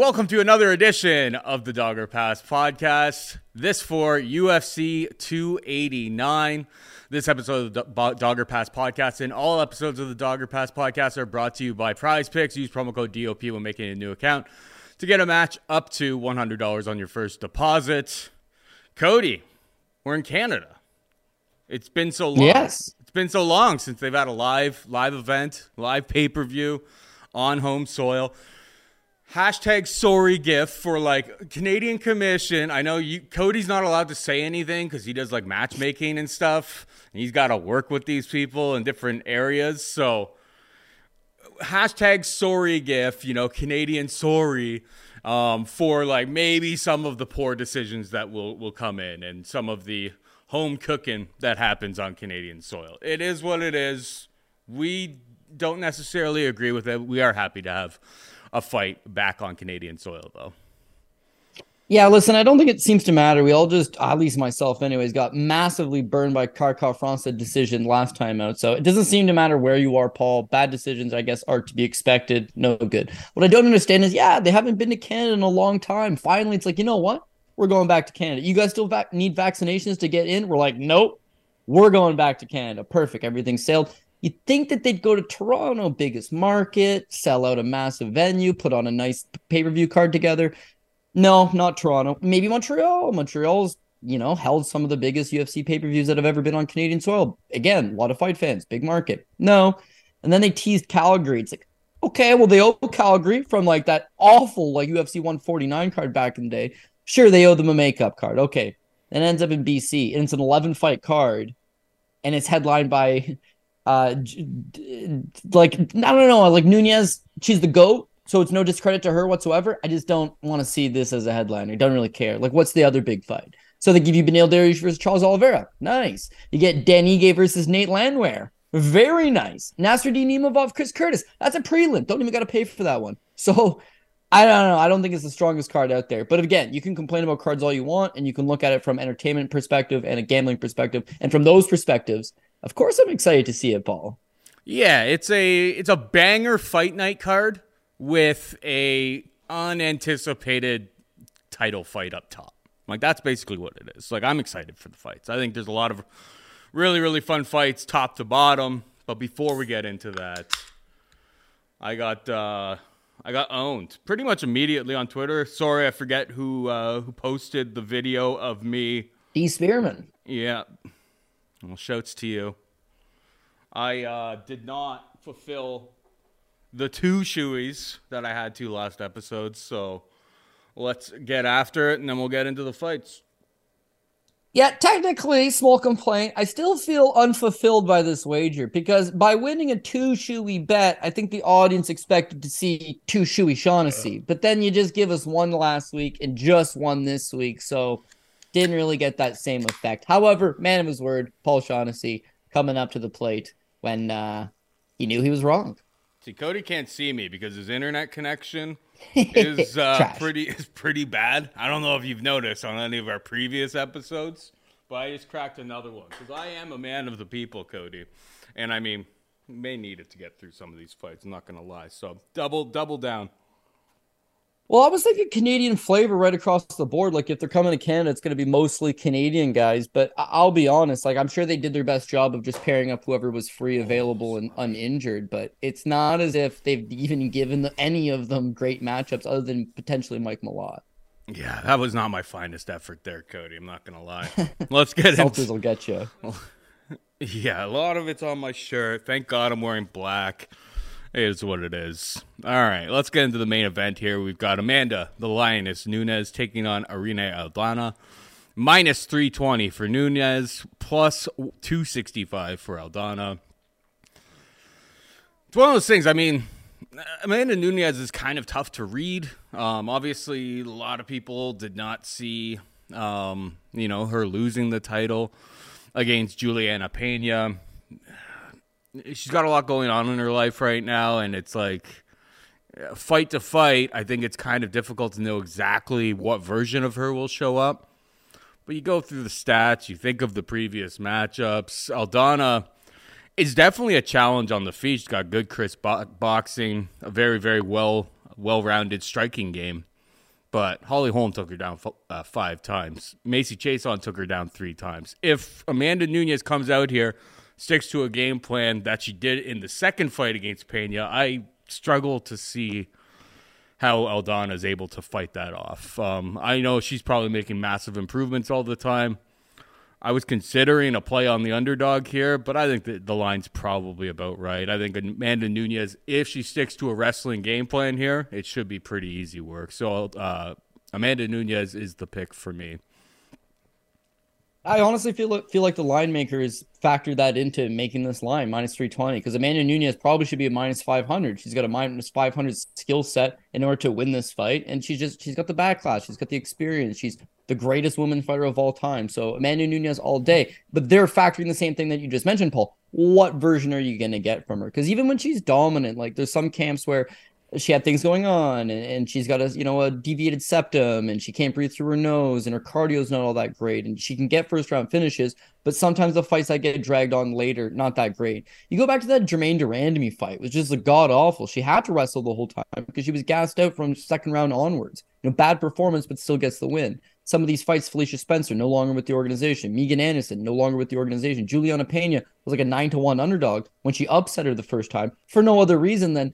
Welcome to another edition of the Dog Or Pass podcast. This for UFC 289. This episode of the Dog Or Pass podcast and all episodes of the Dog Or Pass podcast are brought to you by Prize Picks. Use promo code DOP when making a new account to get a match up to $100 on your first deposit. Cody, we're in Canada. It's been so long. Yes. It's been so long since they've had a live live event, live pay-per-view on home soil hashtag sorry gif for like Canadian Commission. I know you Cody's not allowed to say anything because he does like matchmaking and stuff. And he's got to work with these people in different areas. So hashtag sorry gif, you know, Canadian sorry. Um, for like maybe some of the poor decisions that will will come in and some of the home cooking that happens on Canadian soil. It is what it is. We don't necessarily agree with it. We are happy to have a fight back on Canadian soil, though. Yeah, listen, I don't think it seems to matter. We all just, at least myself, anyways, got massively burned by Kai Kara-France decision last time out. So it doesn't seem to matter where you are, Paul. Bad decisions, I guess, are to be expected. No good. What I don't understand is, yeah, they haven't been to Canada in a long time. Finally, it's like, you know what? We're going back to Canada. You guys still vac- need vaccinations to get in? We're like, nope, we're going back to Canada. Perfect. Everything sailed. You'd think that they'd go to Toronto, biggest market, sell out a massive venue, put on a nice pay per view card together. No, not Toronto. Maybe Montreal. Montreal's, you know, held some of the biggest UFC pay per views that have ever been on Canadian soil. Again, a lot of fight fans, big market. No. And then they teased Calgary. It's like, okay, well, they owe Calgary from like that awful like UFC 149 card back in the day. Sure, they owe them a makeup card. Okay. Then ends up in BC, and it's an 11 fight card, and it's headlined by uh like I don't know, like Nunes. she's the goat, so it's no discredit to her whatsoever. I just don't want to see this as a headliner. Don't really care. Like, what's the other big fight? So they give you Beneil Dariush versus Charles Oliveira. Nice. You get Dan Ige versus Nate Landwehr. Very nice. Nassourdine Imavov, Chris Curtis. That's a prelim. Don't even got to pay for that one. So I don't know. I don't think it's the strongest card out there. But again, you can complain about cards all you want, and you can look at it from entertainment perspective and a gambling perspective. And from those perspectives, of course, I'm excited to see it, Paul. Yeah, it's a it's a banger fight night card with a unanticipated title fight up top. Like that's basically what it is. Like I'm excited for the fights. I think there's a lot of really really fun fights top to bottom. But before we get into that, I got uh, I got owned pretty much immediately on Twitter. Sorry, I forget who uh, who posted the video of me. D. Spearman. Yeah, well, shouts to you. I uh, did not fulfill the two shoeies that I had two last episodes. so let's get after it and then we'll get into the fights. Yeah, technically, small complaint. I still feel unfulfilled by this wager because by winning a two shoey bet, I think the audience expected to see two shoey Shaughnessy. But then you just give us one last week and just one this week. So didn't really get that same effect. However, man of his word, Paul Shaughnessy coming up to the plate when uh, he knew he was wrong. See, Cody can't see me because his internet connection is uh, pretty is pretty bad. I don't know if you've noticed on any of our previous episodes, but I just cracked another one because I am a man of the people, Cody, and I mean, may need it to get through some of these fights. I'm not gonna lie. So double double down. Well, I was thinking Canadian flavor right across the board. Like if they're coming to Canada, it's going to be mostly Canadian guys. But I'll be honest, like I'm sure they did their best job of just pairing up whoever was free, available, and uninjured. But it's not as if they've even given the, any of them great matchups other than potentially Mike Malott. Yeah, that was not my finest effort there, Cody. I'm not gonna lie. Let's get Seltzers will get you. Yeah, a lot of it's on my shirt. Thank God I'm wearing black. It is what it is. All right, let's get into the main event here. We've got Amanda, the Lioness Nunes, taking on Irene Aldana. Minus 320 for Nunes, plus 265 for Aldana. It's one of those things, I mean, Amanda Nunes is kind of tough to read. Um, obviously, a lot of people did not see, um, you know, her losing the title against Juliana Pena she's got a lot going on in her life right now, and it's like fight to fight. I think it's kind of difficult to know exactly what version of her will show up. But you go through the stats, you think of the previous matchups. Aldana is definitely a challenge on the feet. She's got good crisp bo- boxing, a very, very well well rounded striking game. But Holly Holm took her down uh, five times. Macy Chiasson took her down three times. If Amanda Nunes comes out here, sticks to a game plan that she did in the second fight against Pena, I struggle to see how Aldana is able to fight that off. Um, I know she's probably making massive improvements all the time. I was considering a play on the underdog here, but I think that the line's probably about right. I think Amanda Nunes, if she sticks to a wrestling game plan here, it should be pretty easy work. So uh, Amanda Nunes is the pick for me. I honestly feel feel like the line makers factored that into making this line minus 320 because Amanda Nunes probably should be a minus 500. She's got a minus 500 skill set in order to win this fight, and she's just she's got the backlash, she's got the experience, she's the greatest woman fighter of all time. So Amanda Nunes all day, but they're factoring the same thing that you just mentioned, Paul. What version are you going to get from her? Because even when she's dominant, like there's some camps where she had things going on and, and she's got a you know a deviated septum and she can't breathe through her nose and her cardio is not all that great and she can get first round finishes but sometimes the fights that get dragged on later not that great. You go back to that Germaine de Randamie fight was just a god awful she had to wrestle the whole time because she was gassed out from second round onwards. You know bad performance but still gets the win. Some of these fights Felicia Spencer no longer with the organization. Megan Anderson no longer with the organization. Juliana Pena was like a 9 to 1 underdog when she upset her the first time for no other reason than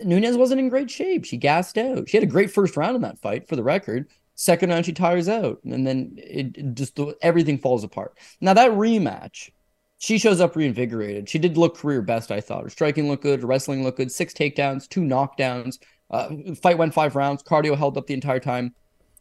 Nunes wasn't in great shape. She gassed out. She had a great first round in that fight, for the record. Second round, she tires out, and then it, it just everything falls apart. Now that rematch, she shows up reinvigorated. She did look career best, I thought. Her striking looked good, her wrestling looked good. Six takedowns, two knockdowns. Uh, fight went five rounds. Cardio held up the entire time.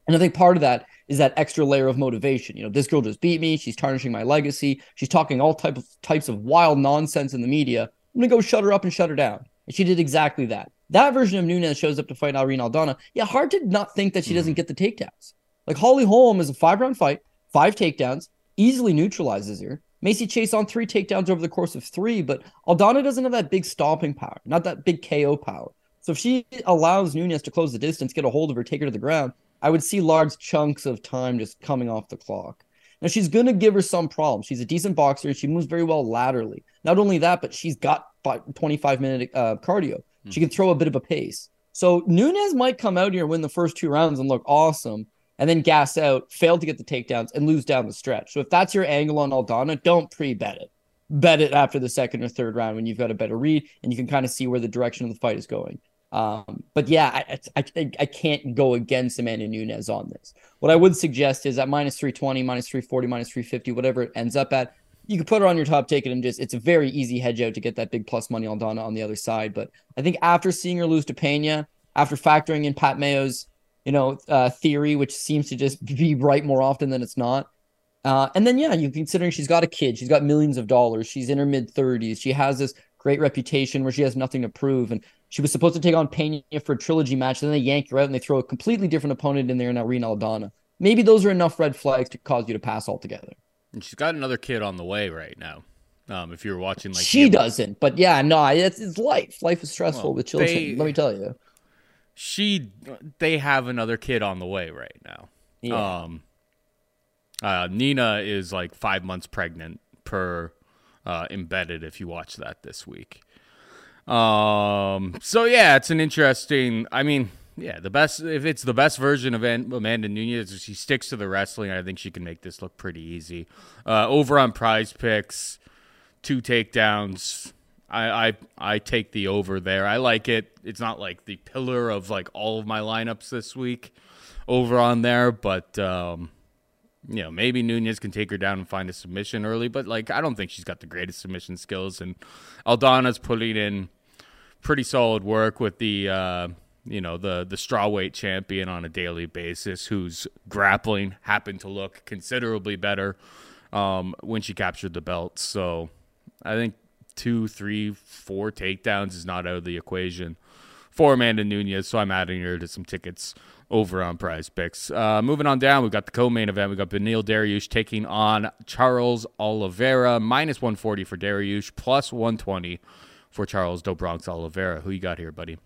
And I think part of that is that extra layer of motivation. You know, this girl just beat me. She's tarnishing my legacy. She's talking all type of types of wild nonsense in the media. I'm gonna go shut her up and shut her down. And she did exactly that. That version of Nunes shows up to fight Irene Aldana. Yeah, hard to not think that she doesn't mm-hmm. get the takedowns. Like Holly Holm is a five round fight, five takedowns, easily neutralizes her. Macy Chiasson three takedowns over the course of three, but Aldana doesn't have that big stomping power, not that big KO power. So if she allows Nunes to close the distance, get a hold of her, take her to the ground, I would see large chunks of time just coming off the clock. Now she's going to give her some problems. She's a decent boxer. She moves very well laterally. Not only that, but she's got 25 minute uh, cardio. She can throw a bit of a pace. So Nunes might come out here win the first two rounds and look awesome, and then gas out, fail to get the takedowns, and lose down the stretch. So if that's your angle on Aldana, don't pre-bet it. Bet it after the second or third round when you've got a better read and you can kind of see where the direction of the fight is going. Um, but yeah, I, I, I can't go against Amanda Nunes on this. What I would suggest is at minus 320, minus 340, minus 350, whatever it ends up at, you could put her on your top ticket and just it's a very easy hedge out to get that big plus money on Aldana on the other side. But I think after seeing her lose to Pena, after factoring in Pat Mayo's, you know, uh, theory, which seems to just be right more often than it's not. Uh, and then yeah, you considering she's got a kid, she's got millions of dollars, she's in her mid 30s, she has this great reputation where she has nothing to prove, and she was supposed to take on Pena for a trilogy match, and then they yank her out and they throw a completely different opponent in there in Irene Aldana. Maybe those are enough red flags to cause you to pass altogether. And she's got another kid on the way right now. Um, if you're watching, like she doesn't, but yeah, no, it's, it's life. Life is stressful well, with children. They, let me tell you, she they have another kid on the way right now. Yeah. Um, uh, Nina is like five months pregnant per uh, embedded. If you watch that this week, um, so yeah, it's an interesting. I mean, yeah, the best if it's the best version of Amanda Nunes, she sticks to the wrestling. I think she can make this look pretty easy. Uh, over on Prize Picks, two takedowns. I, I I take the over there. I like it. It's not like the pillar of like all of my lineups this week over on there, but um, you know maybe Nunes can take her down and find a submission early. But like I don't think she's got the greatest submission skills, and Aldana's putting in pretty solid work with the. Uh, you know the the strawweight champion on a daily basis whose grappling happened to look considerably better um, when she captured the belt. So i think two three four takedowns is not out of the equation for amanda Nunes. so i'm adding her to some tickets over on prize picks. Uh, moving on down we've got the co-main event. We've got Beneil Dariush taking on charles oliveira minus 140 for Dariush plus 120 for charles do bronx oliveira. Who you got here buddy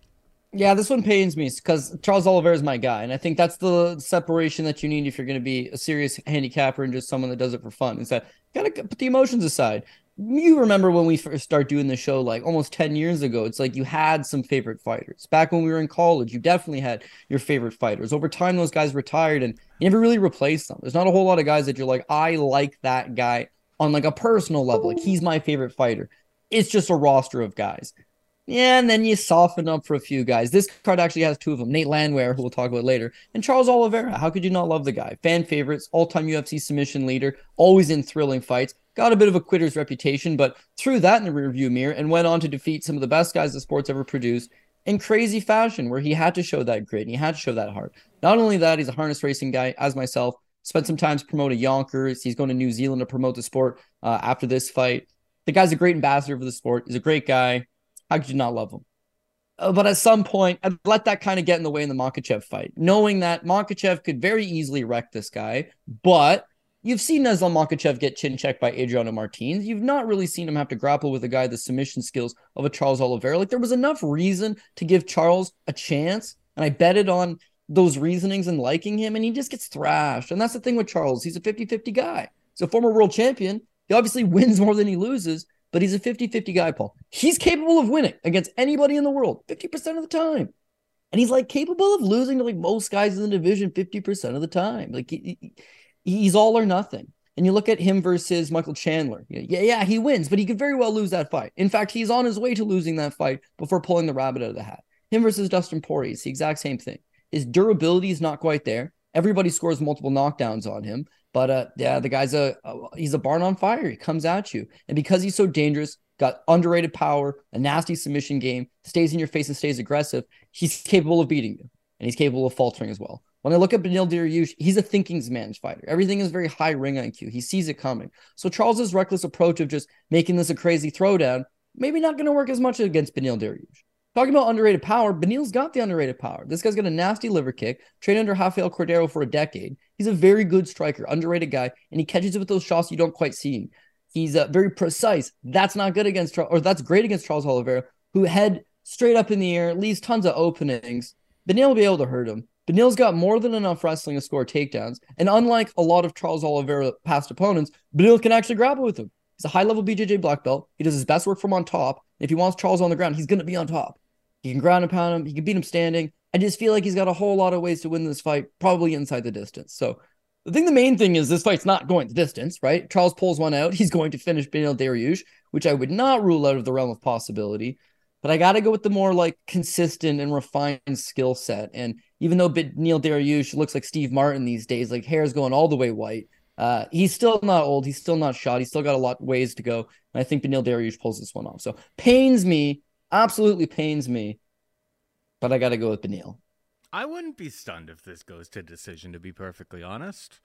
Yeah, this one pains me because Charles Oliveira is my guy, and I think that's the separation that you need if you're going to be a serious handicapper and just someone that does it for fun. Is that you got to put the emotions aside. You remember when we first started doing the show, like almost ten years ago? It's like you had some favorite fighters back when we were in college. You definitely had your favorite fighters. Over time, those guys retired, and you never really replaced them. There's not a whole lot of guys that you're like, I like that guy on like a personal level. Like he's my favorite fighter. It's just a roster of guys. Yeah, and then you soften up for a few guys. This card actually has two of them Nate Landwehr, who we'll talk about later, and Charles Oliveira. How could you not love the guy? Fan favorites, all time UFC submission leader, always in thrilling fights. Got a bit of a quitter's reputation, but threw that in the rearview mirror and went on to defeat some of the best guys the sport's ever produced in crazy fashion, where he had to show that grit and he had to show that heart. Not only that, he's a harness racing guy, as myself. Spent some time a Yonkers. He's going to New Zealand to promote the sport uh, after this fight. The guy's a great ambassador for the sport. He's a great guy how could you not love him? Uh, but at some point, I'd let that kind of get in the way in the Makhachev fight, knowing that Makhachev could very easily wreck this guy. But you've seen Nazal Makhachev get chin checked by Adriano Martins. You've not really seen him have to grapple with a guy the submission skills of a Charles Oliveira. Like there was enough reason to give Charles a chance, and I betted on those reasonings and liking him, and he just gets thrashed. And that's the thing with Charles. He's a 50 50 guy. He's a former world champion. He obviously wins more than he loses, but he's a 50 50 guy, Paul. He's capable of winning against anybody in the world 50% of the time. And he's like capable of losing to like most guys in the division 50% of the time. Like he, he, he's all or nothing. And you look at him versus Michael Chandler. Yeah, yeah, he wins, but he could very well lose that fight. In fact, he's on his way to losing that fight before pulling the rabbit out of the hat. Him versus Dustin Poirier, it's the exact same thing. His durability is not quite there. Everybody scores multiple knockdowns on him. But uh, yeah, the guy's a, a he's a barn on fire. He comes at you, and because he's so dangerous, got underrated power, a nasty submission game, stays in your face and stays aggressive. He's capable of beating you, and he's capable of faltering as well. When I look at Beneil Dariush, he's a thinking man's fighter. Everything is very high ring IQ. He sees it coming. So Charles's reckless approach of just making this a crazy throwdown, maybe not going to work as much against Beneil Dariush. Talking about underrated power, Beneil's got the underrated power. This guy's got a nasty liver kick, trained under Rafael Cordero for a decade. He's a very good striker, underrated guy, and he catches it with those shots you don't quite see. He's uh, very precise. That's not good against, or that's great against Charles Oliveira, who head straight up in the air, leaves tons of openings. Beneil will be able to hurt him. Beneil's got more than enough wrestling to score takedowns, and unlike a lot of Charles Oliveira past opponents, Beneil can actually grapple with him. He's a high level BJJ black belt. He does his best work from on top. If he wants Charles on the ground, he's going to be on top. He can ground and pound him. He can beat him standing. I just feel like he's got a whole lot of ways to win this fight, probably inside the distance. So I think the main thing is this fight's not going the distance, right? Charles pulls one out. He's going to finish Beneil Dariush, which I would not rule out of the realm of possibility. But I got to go with the more like consistent and refined skill set. And even though Beneil Dariush looks like Steve Martin these days, like hair's going all the way white, uh, he's still not old. He's still not shot. He's still got a lot ways to go. And I think Beneil Dariush pulls this one off. So pains me absolutely pains me, but I got to go with Beneil. I wouldn't be stunned if this goes to decision, to be perfectly honest.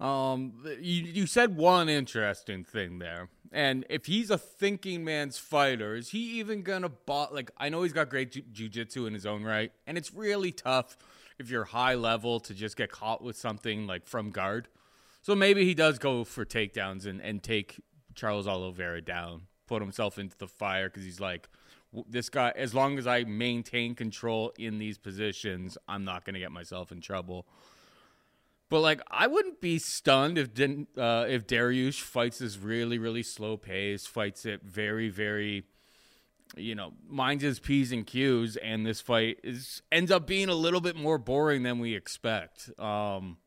Um, you you said one interesting thing there, and if he's a thinking man's fighter, is he even gonna bot? Like, I know he's got great jiu- jujitsu in his own right, and it's really tough if you're high level to just get caught with something like from guard. So maybe he does go for takedowns and and take Charles Oliveira down, put himself into the fire because he's like, this guy, as long as I maintain control in these positions, I'm not going to get myself in trouble. But like, I wouldn't be stunned if didn't uh, if Dariush fights this really really slow pace, fights it very very, you know, minds his p's and q's, and this fight is ends up being a little bit more boring than we expect. Um,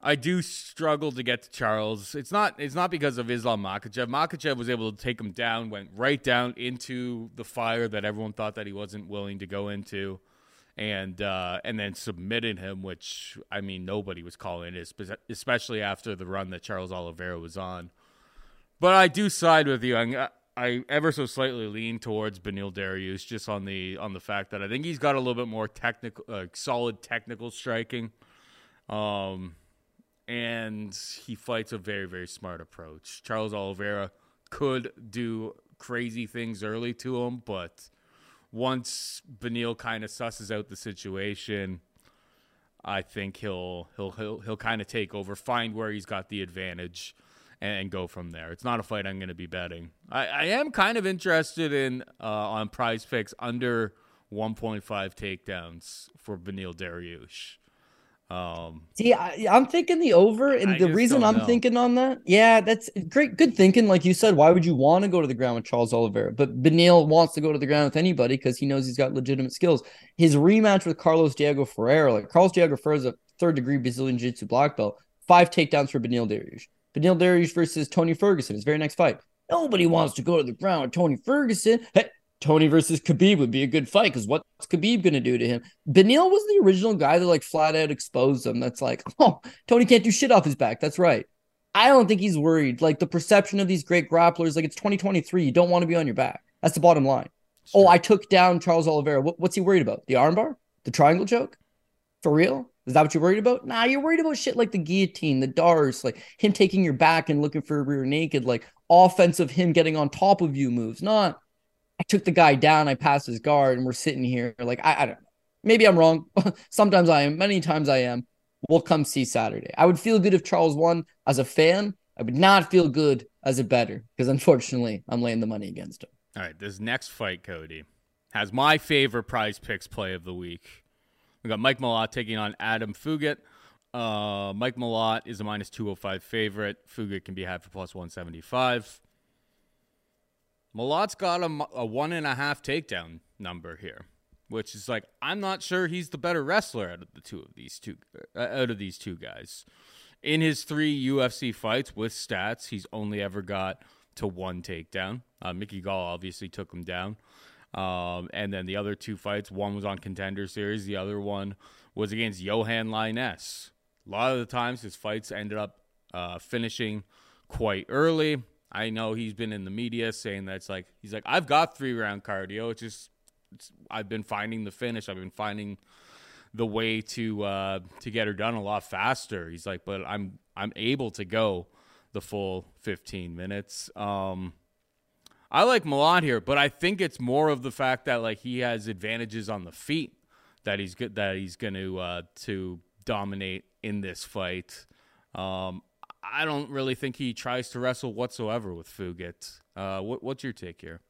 I do struggle to get to Charles. It's not it's not because of Islam Makhachev. Makhachev was able to take him down, went right down into the fire that everyone thought that he wasn't willing to go into, and uh, and then submitted him, which I mean nobody was calling it, especially after the run that Charles Oliveira was on. But I do side with you. I, I ever so slightly lean towards Beneil Dariush just on the on the fact that I think he's got a little bit more technical, uh, solid technical striking. Um, and he fights a very very smart approach. Charles Oliveira could do crazy things early to him, but once Beneil kind of susses out the situation, I think he'll he'll he'll he'll kind of take over, find where he's got the advantage, and, go from there. It's not a fight I'm going to be betting. I, I am kind of interested in uh, on Prize Picks under 1.5 takedowns for Beneil Dariush. Um, See, I, am thinking the over, and I the reason I'm know. thinking on that, yeah, that's great, good thinking. Like you said, why would you want to go to the ground with Charles Oliveira? But Beneil wants to go to the ground with anybody because he knows he's got legitimate skills. His rematch with Carlos Diego Ferreira, like Carlos Diego Ferreira is a third degree Brazilian Jiu Jitsu black belt, five takedowns for Beneil Dariush. Beneil Dariush versus Tony Ferguson, his very next fight. Nobody wants to go to the ground with Tony Ferguson. Hey, Tony versus Khabib would be a good fight because what's Khabib going to do to him? Beneil was the original guy that like flat out exposed him. That's like, oh, Tony can't do shit off his back. That's right. I don't think he's worried. Like the perception of these great grapplers, like it's 2023. You don't want to be on your back. That's the bottom line. it's Oh. I took down Charles Oliveira. What, what's he worried about? The armbar? The triangle choke? For real? Is that what you're worried about? Nah, you're worried about shit like the guillotine, the darts, like him taking your back and looking for a rear naked, like offensive him getting on top of you moves. Not I took the guy down, I passed his guard, and we're sitting here. Like, I, I don't know. Maybe I'm wrong. Sometimes I am. Many times I am. We'll come see Saturday. I would feel good if Charles won as a fan. I would not feel good as a better because unfortunately I'm laying the money against him. All right, this next fight, Cody, has my favorite prize picks play of the week. We got Mike Malott taking on Adam Fugitt. Uh, Mike Malott is a minus 205 favorite. Fugitt can be had for plus 175. Malott's got a, a one and a half takedown number here, which is like I'm not sure he's the better wrestler out of the two of these two uh, out of these two guys. In his three UFC fights with stats, he's only ever got to one takedown. Uh, Mickey Gall obviously took him down. Um, and then the other two fights, one was on Contender Series, the other one was against Yohan Lainesse. A lot of the times his fights ended up uh, finishing quite early. I know he's been in the media saying that it's like he's like I've got three round cardio. It's just it's, I've been finding the finish. I've been finding the way to uh, to get her done a lot faster. He's like, but I'm I'm able to go the full 15 minutes. Um, I like Milan here, but I think it's more of the fact that like he has advantages on the feet that he's good that he's going to uh, to dominate in this fight. Um, I don't really think he tries to wrestle whatsoever with Fugitt. Uh, what, what's your take here?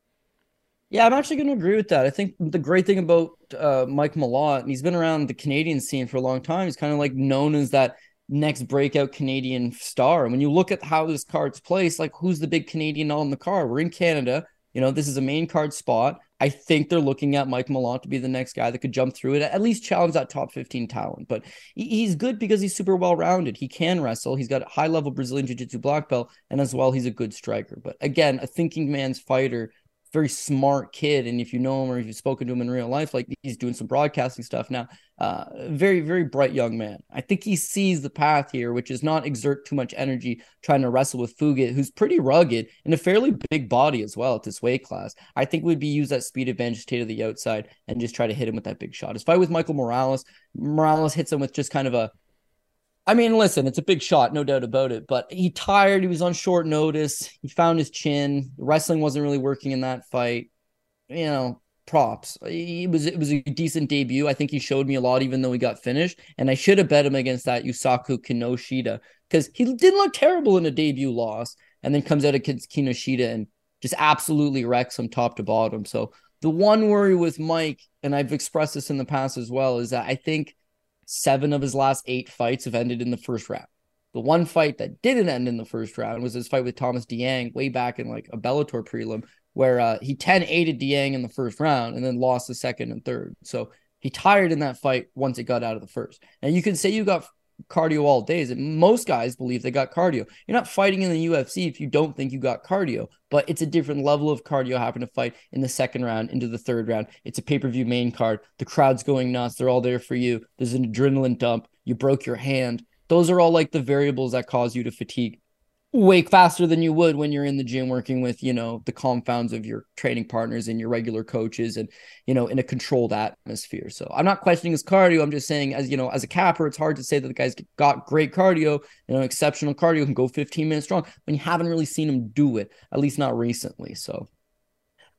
Yeah, I'm actually going to agree with that. I think the great thing about uh, Mike Malott, and he's been around the Canadian scene for a long time. He's kind of like known as that next breakout Canadian star. And when you look at how this card's placed, like who's the big Canadian on the card? We're in Canada. You know, this is a main card spot. I think they're looking at Mike Malott to be the next guy that could jump through it, at least challenge that top 15 talent. But he's good because he's super well rounded. He can wrestle. He's got high level Brazilian Jiu Jitsu black belt, and as well, he's a good striker. But again, a thinking man's fighter very smart kid. And if you know him or if you've spoken to him in real life, like he's doing some broadcasting stuff now. Uh, very, very bright young man. I think he sees the path here, which is not exert too much energy trying to wrestle with Fugitt, who's pretty rugged and a fairly big body as well at this weight class. I think we'd be use that speed advantage, to the outside, and just try to hit him with that big shot. His fight with Michael Morales, Morales hits him with just kind of a I mean, listen, it's a big shot, no doubt about it. But he tired. He was on short notice. He found his chin. Wrestling wasn't really working in that fight. You know, props. It was it was a decent debut. I think he showed me a lot, even though he got finished. And I should have bet him against that Yusaku Kinoshita because he didn't look terrible in a debut loss, and then comes out against Kinoshita and just absolutely wrecks him top to bottom. So the one worry with Mike, and I've expressed this in the past as well, is that I think seven of his last eight fights have ended in the first round. The one fight that didn't end in the first round was his fight with Thomas Diang way back in like a Bellator prelim, where uh, he 10 8 Diang in the first round and then lost the second and third. So he tired in that fight once it got out of the first. Now you can say you got cardio all days, and most guys believe they got cardio. You're not fighting in the UFC if you don't think you got cardio, but it's a different level of cardio having to fight in the second round into the third round. It's a pay per view main card. The crowd's going nuts. They're all there for you. There's an adrenaline dump. You broke your hand. Those are all like the variables that cause you to fatigue way faster than you would when you're in the gym working with you know the confounds of your training partners and your regular coaches and you know in a controlled atmosphere. So i'm not questioning his cardio. I'm just saying as you know as a capper it's hard to say that the guy's got great cardio you know exceptional cardio can go 15 minutes strong when you haven't really seen him do it at least not recently. So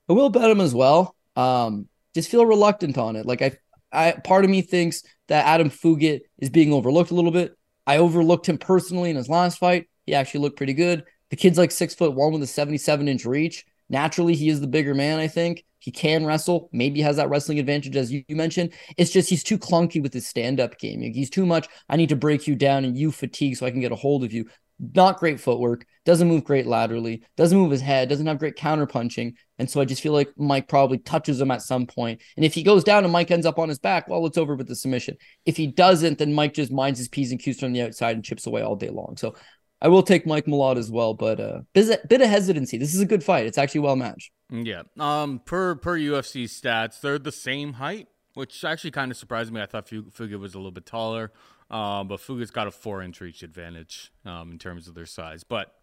i will bet him as well. Um just feel reluctant on it. Like i i part of me thinks that adam fugitt is being overlooked a little bit. I overlooked him personally in his last fight he actually looked pretty good. The kid's like six foot one with a 77 inch reach. Naturally, he is the bigger man, I think. He can wrestle, maybe has that wrestling advantage, as you mentioned. It's just he's too clunky with his stand up game. He's too much. I need to break you down and you fatigue so I can get a hold of you. Not great footwork, doesn't move great laterally, doesn't move his head, doesn't have great counter punching. And so I just feel like Mike probably touches him at some point. And if he goes down and Mike ends up on his back, well, it's over with the submission. If he doesn't, then Mike just minds his P's and Q's from the outside and chips away all day long. So I will take Mike Malott as well, but uh, bit, bit of hesitancy. This is a good fight. It's actually well matched. Yeah. Um. Per per UFC stats, they're the same height, which actually kind of surprised me. I thought Fuga was a little bit taller, um, but Fuga's got a four inch reach advantage um, in terms of their size. But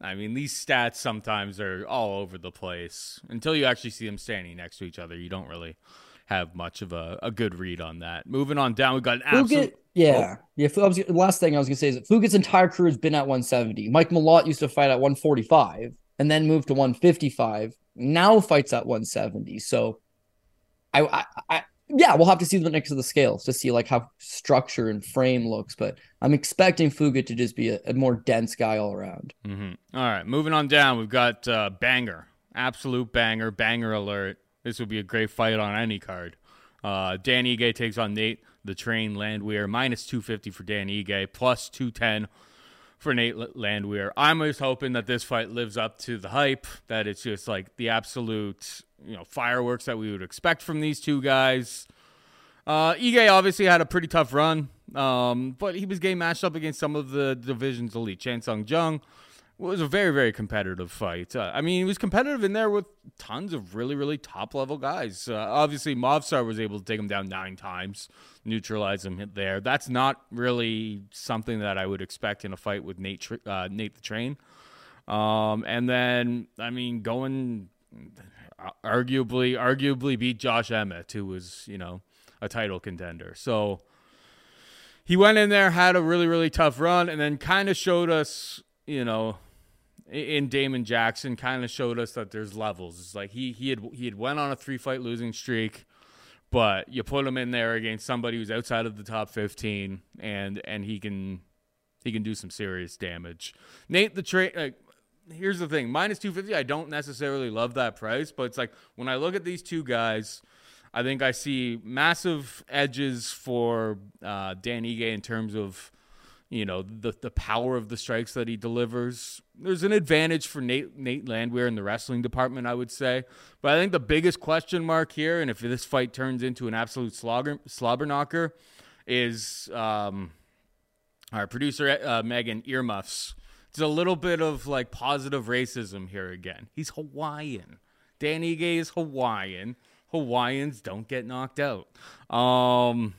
I mean, these stats sometimes are all over the place until you actually see them standing next to each other. You don't really have much of a, a good read on that. Moving on down, we've got an absolute. Yeah, oh. yeah. Was, last thing I was gonna say is that entire career has been at 170. Mike Malott used to fight at 145 and then moved to 155. Now fights at 170. So, I, I, I yeah, we'll have to see the next of the scales to see like how structure and frame looks. But I'm expecting Fuga to just be a, a more dense guy all around. Mm-hmm. All right, moving on down, we've got uh, banger, absolute banger, banger alert. This would be a great fight on any card. Uh, Dan Ige takes on Nate the Train Landwehr, minus 250 for Dan Ige, plus 210 for Nate Landwehr. I'm just hoping that this fight lives up to the hype, that it's just like the absolute, you know, fireworks that we would expect from these two guys. Uh, Ige obviously had a pretty tough run, um, but he was getting matched up against some of the division's elite. Chan Sung Jung was a very, very competitive fight. Uh, I mean, he was competitive in there with tons of really, really top level guys. Uh, obviously, Movsar was able to take him down nine times, neutralize him there. That's not really something that I would expect in a fight with Nate, uh, Nate the Train. Um, and then, I mean, going arguably, arguably beat Josh Emmett, who was, you know, a title contender. So he went in there, had a really, really tough run, and then kind of showed us, you know, in Damon Jackson kind of showed us that there's levels. It's like he he had he had went on a three fight losing streak, but you put him in there against somebody who's outside of the top 15 and and he can he can do some serious damage. Nate the trade like here's the thing, minus 250 I don't necessarily love that price, but it's like when I look at these two guys, I think I see massive edges for uh, Dan Ige in terms of you know the the power of the strikes that he delivers. There's an advantage for Nate Nate Landwehr in the wrestling department, I would say. But I think the biggest question mark here, and if this fight turns into an absolute slobber slobber knocker, is um, our producer uh, Megan earmuffs. It's a little bit of like positive racism here again. He's Hawaiian. Dan Ige is Hawaiian. Hawaiians don't get knocked out. Um,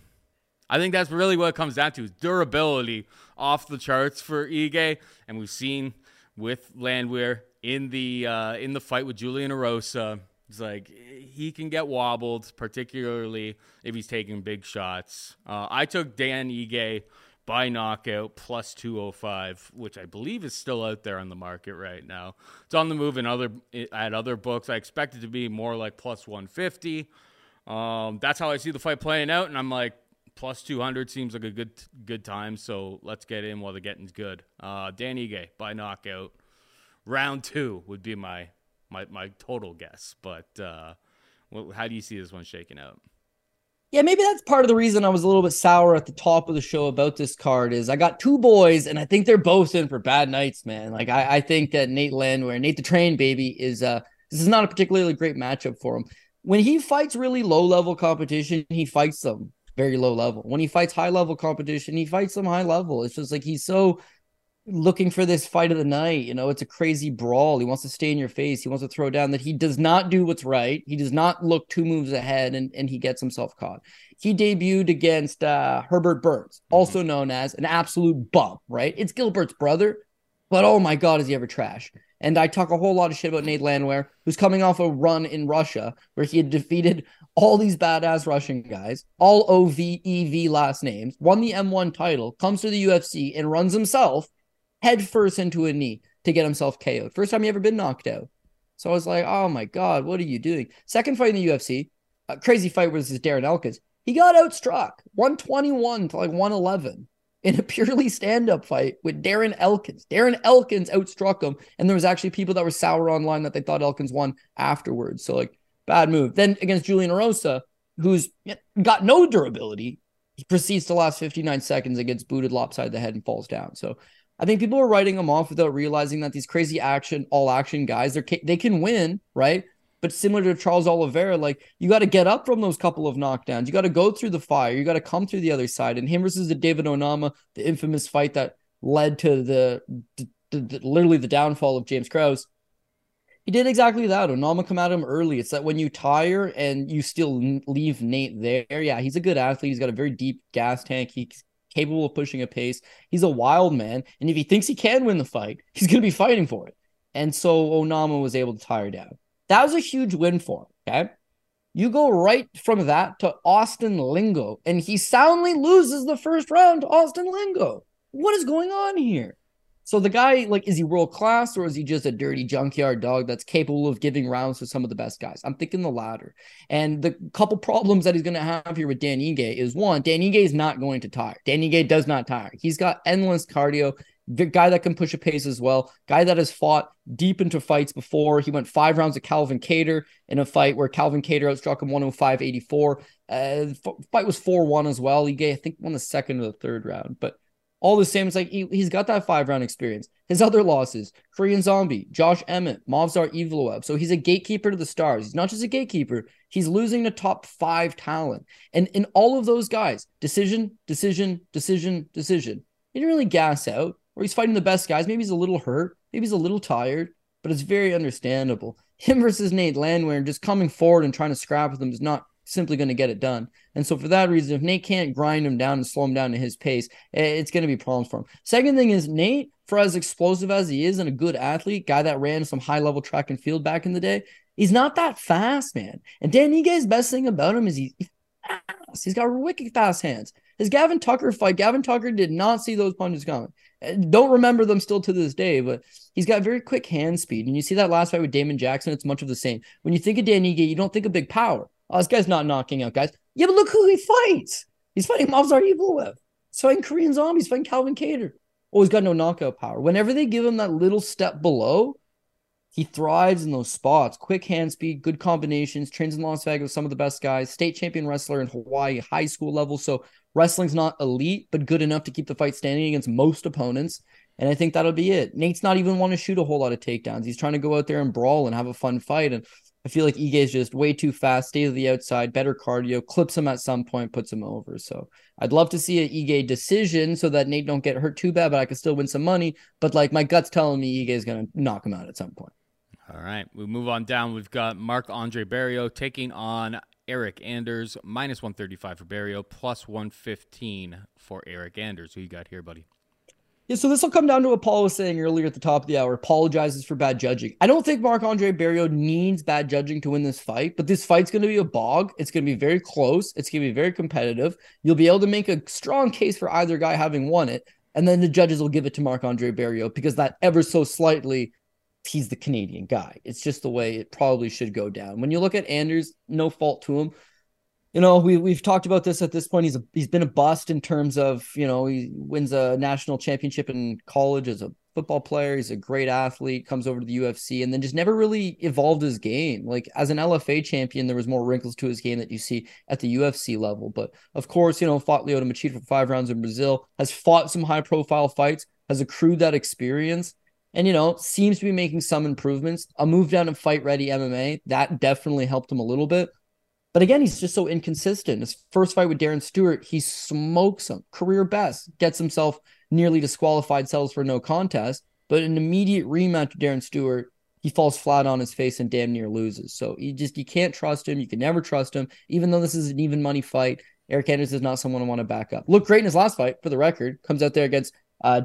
I think that's really what it comes down to is durability off the charts for Ige. And we've seen with Landwehr in the uh, in the fight with Julian Erosa, it's like he can get wobbled, particularly if he's taking big shots. Uh, I took Dan Ige by knockout plus 205 which i believe is still out there on the market right now it's on the move in other at other books i expect it to be more like plus 150 um, that's how i see the fight playing out and i'm like plus 200 seems like a good good time. So let's get in while the getting's good. Uh, Dan Ige by knockout. Round two would be my my, my total guess. But uh, well, how do you see this one shaking out? Yeah, maybe that's part of the reason I was a little bit sour at the top of the show about this card is I got two boys and I think they're both in for bad nights, man. Like I, I think that Nate Landwehr, Nate the Train baby, is uh this is not a particularly great matchup for him. When he fights really low level competition, he fights them very low level. When he fights high level competition, he fights them high level. It's just like he's so looking for this fight of the night. You know, it's a crazy brawl. He wants to stay in your face. He wants to throw down that he does not do what's right. He does not look two moves ahead and, and he gets himself caught. He debuted against uh, Herbert Burns, mm-hmm. also known as an absolute bump, right? It's Gilbert's brother, but oh my God, is he ever trash? And I talk a whole lot of shit about Nate Landwehr, who's coming off a run in Russia where he had defeated all these badass Russian guys, all O V E V last names, won the M1 title, comes to the UFC and runs himself headfirst into a knee to get himself KO'd. First time he ever been knocked out. So I was like, oh my God, what are you doing? Second fight in the UFC, crazy fight was this Darren Elkins. He got outstruck 121 to like 111 in a purely stand-up fight with Darren Elkins. Darren Elkins outstruck him, and there was actually people that were sour online that they thought Elkins won afterwards. So like Bad move. Then against Julian Erosa, who's got no durability, he proceeds to last 59 seconds and gets booted lopside the head and falls down. So I think people are writing him off without realizing that these crazy action, all action guys, they they can win, right? But similar to Charles Oliveira, like you got to get up from those couple of knockdowns. You got to go through the fire. You got to come through the other side. And him versus the David Onama, the infamous fight that led to the, the, the, literally the downfall of James Krause. He did exactly that. Onama come at him early. It's that when you tire and you still leave Nate there. Yeah, he's a good athlete. He's got a very deep gas tank. He's capable of pushing a pace. He's a wild man. And if he thinks he can win the fight, he's going to be fighting for it. And so Onama was able to tire down. That was a huge win for him. Okay. You go right from that to Austin Lingo, and he soundly loses the first round to Austin Lingo. What is going on here? So the guy, like, is he world class or is he just a dirty junkyard dog that's capable of giving rounds to some of the best guys? I'm thinking the latter. And the couple problems that he's going to have here with Dan Ige is one, Dan Ige is not going to tire. Dan Ige does not tire. He's got endless cardio guy that can push a pace as well, guy that has fought deep into fights before. He went five rounds of Calvin Kattar in a fight where Calvin Kattar outstruck him 105 84. Uh, fight was 4 1 as well. He gave, I think, won the second or the third round, but all the same, it's like he, has got that five round experience. His other losses Korean Zombie, Josh Emmett, Movsar Evloev. So he's a gatekeeper to the stars. He's not just a gatekeeper, he's losing to top five talent. And in all of those guys, decision, decision, decision, decision. He didn't really gas out or he's fighting the best guys. Maybe he's a little hurt, maybe he's a little tired, but it's very understandable. Him versus Nate Landwehr, just coming forward and trying to scrap with him is not simply going to get it done. And so for that reason, if Nate can't grind him down and slow him down to his pace, eh, it's going to be problems for him. Second thing is Nate, for as explosive as he is and a good athlete, guy that ran some high level track and field back in the day, he's not that fast, man. And Dan Ige's best thing about him is he, He's got wicked fast hands. His Gavin Tucker fight, Gavin Tucker did not see those punches coming. Uh, don't remember them still to this day, but he's got very quick hand speed. And you see that last fight with Damon Jackson, it's much of the same. When you think of Dan Ige, you don't think of big power. Oh, this guy's not knocking out guys. Yeah, but look who he fights. He's fighting Movsar Evloev. He's fighting Korean Zombies, fighting Calvin Kattar. Oh, he's got no knockout power. Whenever they give him that little step below, he thrives in those spots. Quick hand speed, good combinations, trains in Las Vegas some of the best guys, state champion wrestler in Hawaii, high school level. So wrestling's not elite, but good enough to keep the fight standing against most opponents. And I think that'll be it. Nate's not even want to shoot a whole lot of takedowns. He's trying to go out there and brawl and have a fun fight. And I feel like Ige is just way too fast, stays to the outside, better cardio, clips him at some point, puts him over. So I'd love to see an Ige decision so that Nate don't get hurt too bad, but I can still win some money. But like my gut's telling me Ige is going to knock him out at some point. All right, we move on down. We've got Marc Andre Barriault taking on Eryk Anders, minus 135 for Barriault, plus 115 for Eryk Anders. Who you got here, buddy? Yeah, so this will come down to what Paul was saying earlier at the top of the hour. Apologizes for bad judging. I don't think Marc Andre Barriault needs bad judging to win this fight, but this fight's going to be a bog. It's going to be very close. It's going to be very competitive. You'll be able to make a strong case for either guy having won it, and then the judges will give it to Marc Andre Barriault because that ever so slightly he's the Canadian guy. It's just the way it probably should go down. When you look at Anders, no fault to him. You know, we we've talked about this at this point. He's a, he's been a bust in terms of you know he wins a national championship in college as a football player. He's a great athlete. Comes over to the UFC and then just never really evolved his game. Like as an LFA champion, there was more wrinkles to his game that you see at the UFC level. But of course, you know, fought Lyoto Machida for five rounds in Brazil. Has fought some high profile fights. Has accrued that experience and you know seems to be making some improvements. A move down to fight ready MMA that definitely helped him a little bit. But again, he's just so inconsistent. His first fight with Darren Stewart, he smokes him, career best, gets himself nearly disqualified, sells for no contest. But an immediate rematch with Darren Stewart, he falls flat on his face and damn near loses. So you just you can't trust him. You can never trust him, even though this is an even money fight. eryk Anders is not someone I want to back up. Looked great in his last fight, for the record. Comes out there against uh,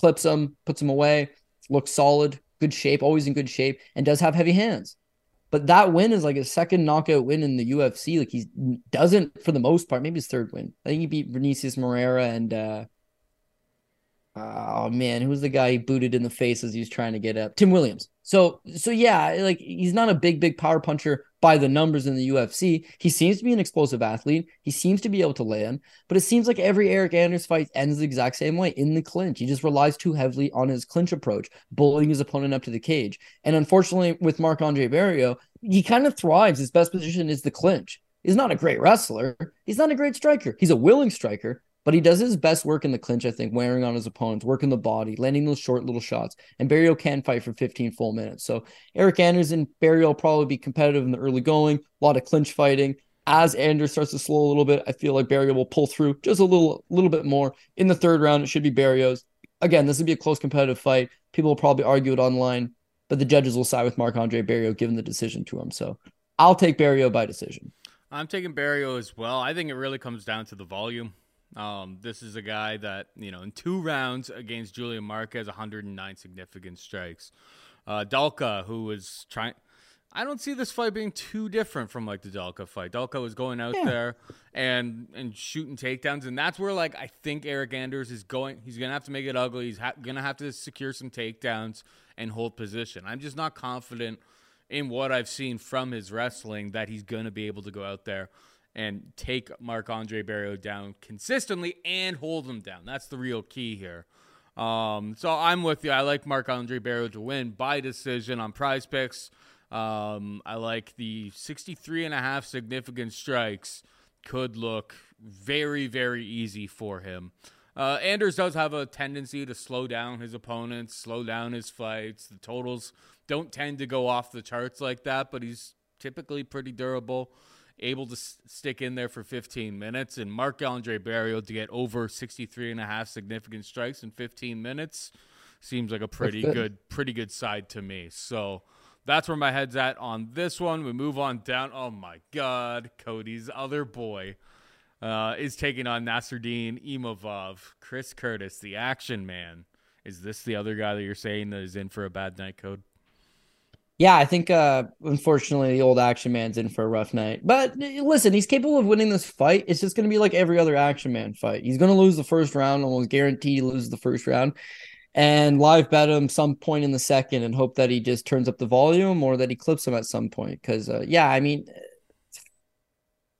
clips him, puts him away, looks solid, good shape, always in good shape, and does have heavy hands. But that win is like a second knockout win in the UFC. Like he doesn't, for the most part, maybe his third win. I think he beat Vinicius Moreira and uh, oh man, who was the guy he booted in the face as he was trying to get up? Tim Williams. So so yeah, like he's not a big big power puncher by the numbers in the UFC. He seems to be an explosive athlete. He seems to be able to land, but it seems like every Eryk Anders fight ends the exact same way in the clinch. He just relies too heavily on his clinch approach, bullying his opponent up to the cage. And unfortunately, with Marc Andre Barriault, he kind of thrives. His best position is the clinch. He's not a great wrestler. He's not a great striker. He's a willing striker, but he does his best work in the clinch, I think, wearing on his opponents, working the body, landing those short little shots. And Barriault can fight for 15 full minutes. So Eryk Anderson, Barriault will probably be competitive in the early going, a lot of clinch fighting. As Anders starts to slow a little bit, I feel like Barriault will pull through just a little, little bit more. In the third round, it should be Barriault's. Again, this would be a close competitive fight. People will probably argue it online, but the judges will side with Marc Andre Barriault, given the decision to him. So I'll take Barriault by decision. I'm taking Barriault as well. I think it really comes down to the volume. Um, this is a guy that, you know, in two rounds against Julian Marquez, 109 significant strikes. Uh, Dalka, who was trying. I don't see this fight being too different from like the Dalka fight. Dalka was going out yeah. there and and shooting takedowns, and that's where like I think Eryk Anders is going. He's gonna have to make it ugly. He's ha- gonna have to secure some takedowns and hold position. I'm just not confident in what I've seen from his wrestling that he's gonna be able to go out there and take Marc Andre Barriault down consistently and hold him down. That's the real key here. Um, so I'm with you. I like Marc Andre Barriault to win by decision on prize picks. Um, I like the 63 and a half significant strikes could look very, very easy for him. Uh, Anders does have a tendency to slow down his opponents, slow down his fights. The totals don't tend to go off the charts like that, but he's typically pretty durable able to s- stick in there for 15 minutes. And Marc Andre Barriault to get over 63 and a half significant strikes in 15 minutes seems like a pretty good. good, pretty good side to me. So that's where my head's at on this one. We move on down. Oh my God, Cody's other boy uh, is taking on Nassourdine Imavov. Chris Curtis, the action man. Is this the other guy that you're saying that is in for a bad night code? Yeah, I think uh unfortunately the old action man's in for a rough night. But listen, he's capable of winning this fight. It's just gonna be like every other action man fight. He's gonna lose the first round, almost guaranteed to lose the first round. And live bet him some point in the second and hope that he just turns up the volume or that he clips him at some point. Cause uh, yeah, I mean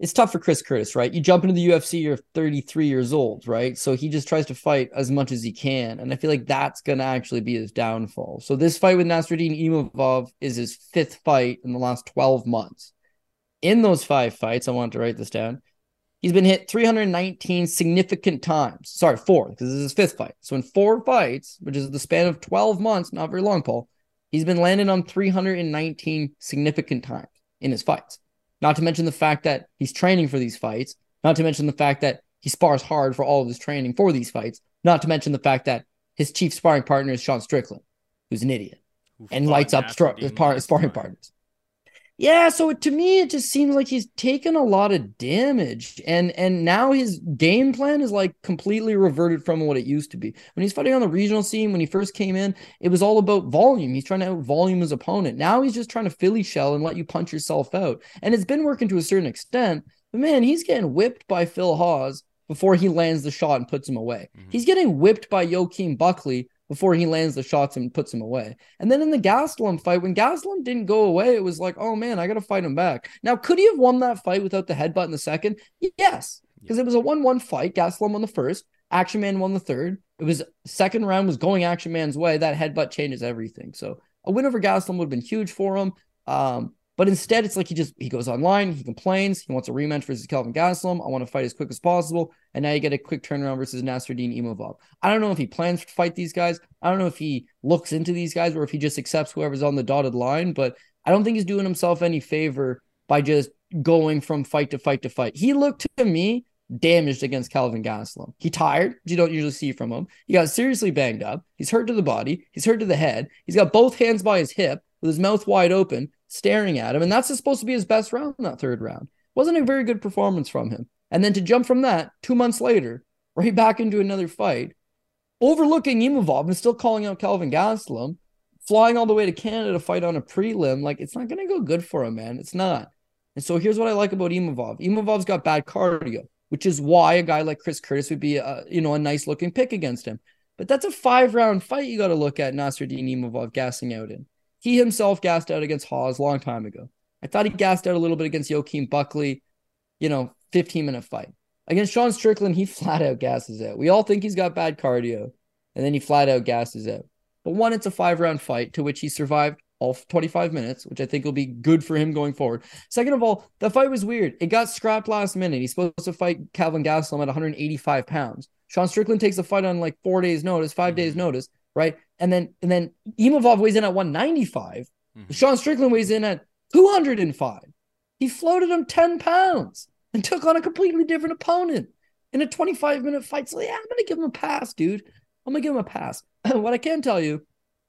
it's tough for Chris Curtis, right? You jump into the UFC, you're 33 years old, right? So he just tries to fight as much as he can. And I feel like that's going to actually be his downfall. So this fight with Nassourdine Imavov is his fifth fight in the last 12 months. In those five fights, I want to write this down. He's been hit 319 significant times. Sorry, four, because this is his fifth fight. So in four fights, which is the span of 12 months, not very long, Paul, he's been landed on 319 significant times in his fights. Not to mention the fact that he's training for these fights. Not to mention the fact that he spars hard for all of his training for these fights. Not to mention the fact that his chief sparring partner is Sean Strickland, who's an idiot and lights up stri- par- sparring partners. Yeah, so to me, it just seems like he's taken a lot of damage, and and now his game plan is like completely reverted from what it used to be. When he's fighting on the regional scene, when he first came in, it was all about volume. He's trying to out volume his opponent. Now he's just trying to Philly shell and let you punch yourself out, and it's been working to a certain extent. But man, he's getting whipped by Phil Hawes before he lands the shot and puts him away. Mm-hmm. He's getting whipped by Joaquin Buckley before he lands the shots and puts him away. And then in the Gastelum fight, when Gastelum didn't go away, it was like, oh man, I got to fight him back. Now, could he have won that fight without the headbutt in the second? Yes, because it was a 1 1 fight. Gastelum won the first, Action Man won the third. It was second round was going Action Man's way. That headbutt changes everything. So a win over Gastelum would have been huge for him. Um, but instead, it's like he just he goes online, he complains, he wants a rematch versus Kelvin Gastelum. I want to fight as quick as possible, and now you get a quick turnaround versus Nassourdine Imavov. I don't know if he plans to fight these guys. I don't know if he looks into these guys or if he just accepts whoever's on the dotted line. But I don't think he's doing himself any favor by just going from fight to fight to fight. He looked to me damaged against Calvin Gastelum. He tired, you don't usually see from him. He got seriously banged up. He's hurt to the body. He's hurt to the head. He's got both hands by his hip with his mouth wide open staring at him. And that's supposed to be his best round in that third round. Wasn't a very good performance from him. And then to jump from that two months later, right back into another fight, overlooking Imavov and still calling out Calvin Gastelum, flying all the way to Canada to fight on a prelim, like it's not going to go good for him, man. It's not. And so here's what I like about Imavov. Imavov's got bad cardio, which is why a guy like Chris Curtis would be a, you know, a nice looking pick against him. But that's a five round fight you got to look at Nassourdine Imavov gassing out in. He himself gassed out against Hawes a long time ago. I thought he gassed out a little bit against Joaquin Buckley, you know, 15 minute fight. Against Sean Strickland, he flat out gasses out. We all think he's got bad cardio, and then he flat out gasses out. But one, it's a five round fight to which he survived all 25 minutes, which I think will be good for him going forward. Second of all, the fight was weird. It got scrapped last minute. He's supposed to fight Calvin Gastelum at 185 pounds. Sean Strickland takes a fight on like four days' notice, 5 days' mm-hmm. notice, right? And then and then Imavov weighs in at 195. Mm-hmm. Sean Strickland weighs in at 205. He floated him 10 pounds and took on a completely different opponent in a 25 minute fight. So yeah, I'm gonna give him a pass, dude. I'm gonna give him a pass. what I can tell you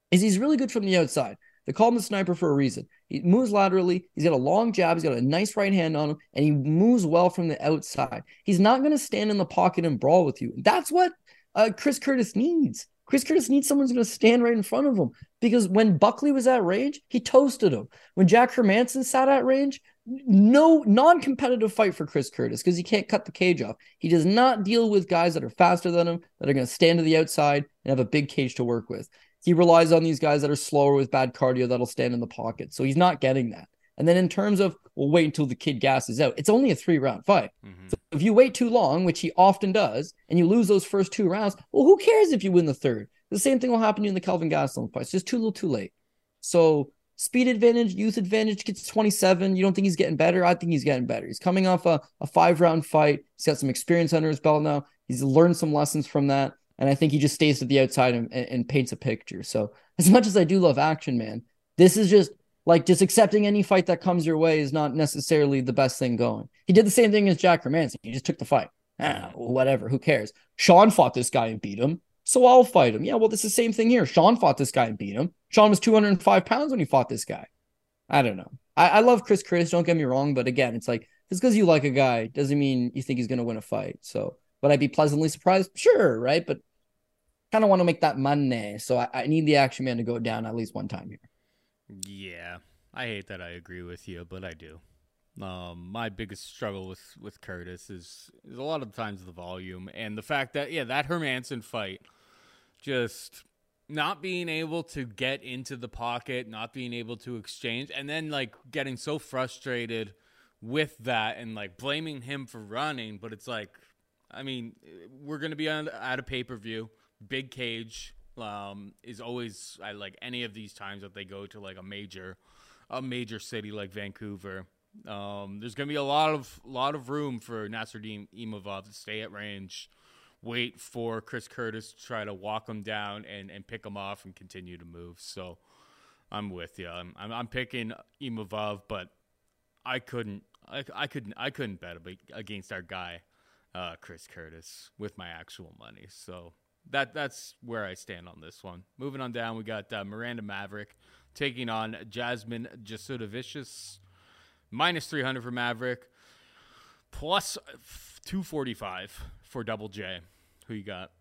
is he's really good from the outside. They call him the sniper for a reason. He moves laterally. He's got a long jab. He's got a nice right hand on him, and he moves well from the outside. He's not going to stand in the pocket and brawl with you. That's what uh, Chris Curtis needs. Chris Curtis needs someone who's going to stand right in front of him because when Buckley was at range, he toasted him. When Jack Hermansson sat at range, no non-competitive fight for Chris Curtis because he can't cut the cage off. He does not deal with guys that are faster than him, that are going to stand to the outside and have a big cage to work with. He relies on these guys that are slower with bad cardio that'll stand in the pocket. So he's not getting that. And then in terms of, we'll wait until the kid gasses out, it's only a three round fight. Mm-hmm. So if you wait too long, which he often does, and you lose those first two rounds, well, who cares if you win the third? The same thing will happen to you in the Kelvin Gastelum fight. It's just too little too late. So speed advantage, youth advantage gets 27. You don't think he's getting better? I think he's getting better. He's coming off a, a five round fight. He's got some experience under his belt now. He's learned some lessons from that. And I think he just stays to the outside and, and, and paints a picture. So as much as I do love action, man, this is just like just accepting any fight that comes your way is not necessarily the best thing going. He did the same thing as Jack Hermansson. He just took the fight. Ah, whatever. Who cares? Sean fought this guy and beat him. So I'll fight him. Yeah, well, it's the same thing here. Sean fought this guy and beat him. Sean was 205 pounds when he fought this guy. I don't know. I, I love Chris Chris, don't get me wrong, but again, it's like just because you like a guy doesn't mean you think he's gonna win a fight. So would I be pleasantly surprised? Sure, right? But kind of want to make that money. So I, I need the action man to go down at least one time here. Yeah, I hate that I agree with you, but I do. Um, my biggest struggle with with Curtis is, is a lot of times the volume and the fact that yeah, that Hermansson fight, just not being able to get into the pocket, not being able to exchange, and then like getting so frustrated with that and like blaming him for running. But it's like, I mean, we're gonna be on at a pay per view, big cage. Um, is always I like any of these times that they go to like a major a major city like Vancouver. Um, there's to be a lot of lot of room for Nassourdine Imavov to stay at range, wait for Chris Curtis to try to walk him down and, and pick him off and continue to move. So I'm with you. I'm, I'm, I'm picking Imavov, but I couldn't I, I couldn't I couldn't bet against our guy uh, Chris Curtis with my actual money. So that that's where I stand on this one. Moving on down, we got uh, Miranda Maverick taking on Jasmine Jasudavicius. Minus 300 for Maverick. Plus 245 for Double J. Who you got?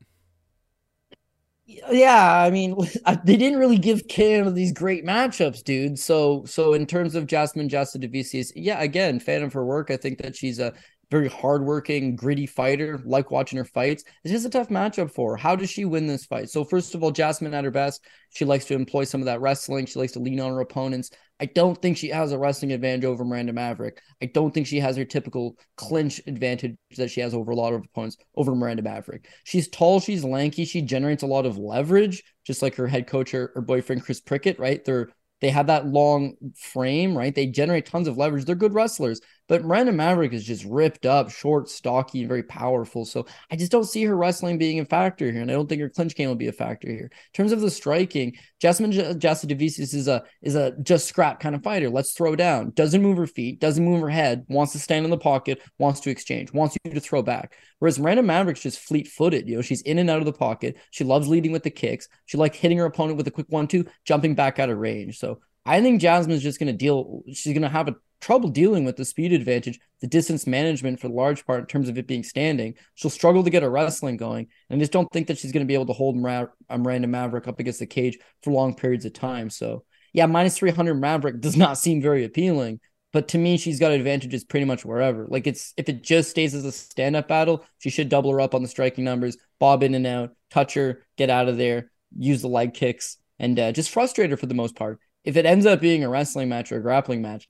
Yeah, I mean, they didn't really give Canada these great matchups, dude. So, so in terms of Jasmine Jasudavicius, yeah, again, fan of her work. I think that she's a very hardworking, gritty fighter. Like watching her fights. It's just a tough matchup for her. How does she win this fight? So first of all, Jasmine at her best, she likes to employ some of that wrestling. She likes to lean on her opponents. I don't think she has a wrestling advantage over Miranda Maverick. I don't think she has her typical clinch advantage that she has over a lot of opponents over Miranda Maverick. She's tall, she's lanky, she generates a lot of leverage, just like her head coach or, or boyfriend Chris Prickett, right? They're they have that long frame, right? They generate tons of leverage. They're good wrestlers. But Miranda Maverick is just ripped up, short, stocky, and very powerful. So I just don't see her wrestling being a factor here, and I don't think her clinch game will be a factor here. In terms of the striking, Jasmine Jasudavicius is a is a just scrap kind of fighter. Let's throw down. Doesn't move her feet, doesn't move her head. Wants to stand in the pocket, wants to exchange, wants you to throw back. Whereas Miranda Maverick's just fleet footed. You know, she's in and out of the pocket. She loves leading with the kicks. She likes hitting her opponent with a quick one two, jumping back out of range. So I think Jasmine's just going to deal. She's going to have a trouble dealing with the speed advantage, the distance management for the large part in terms of it being standing. She'll struggle to get her wrestling going. And I just don't think that she's going to be able to hold Miranda Maverick up against the cage for long periods of time. So, yeah, minus 300 Maverick does not seem very appealing. But to me, she's got advantages pretty much wherever. Like it's if it just stays as a stand up battle, she should double her up on the striking numbers, bob in and out, touch her, get out of there, use the leg kicks, and uh, just frustrate her for the most part. If it ends up being a wrestling match or a grappling match,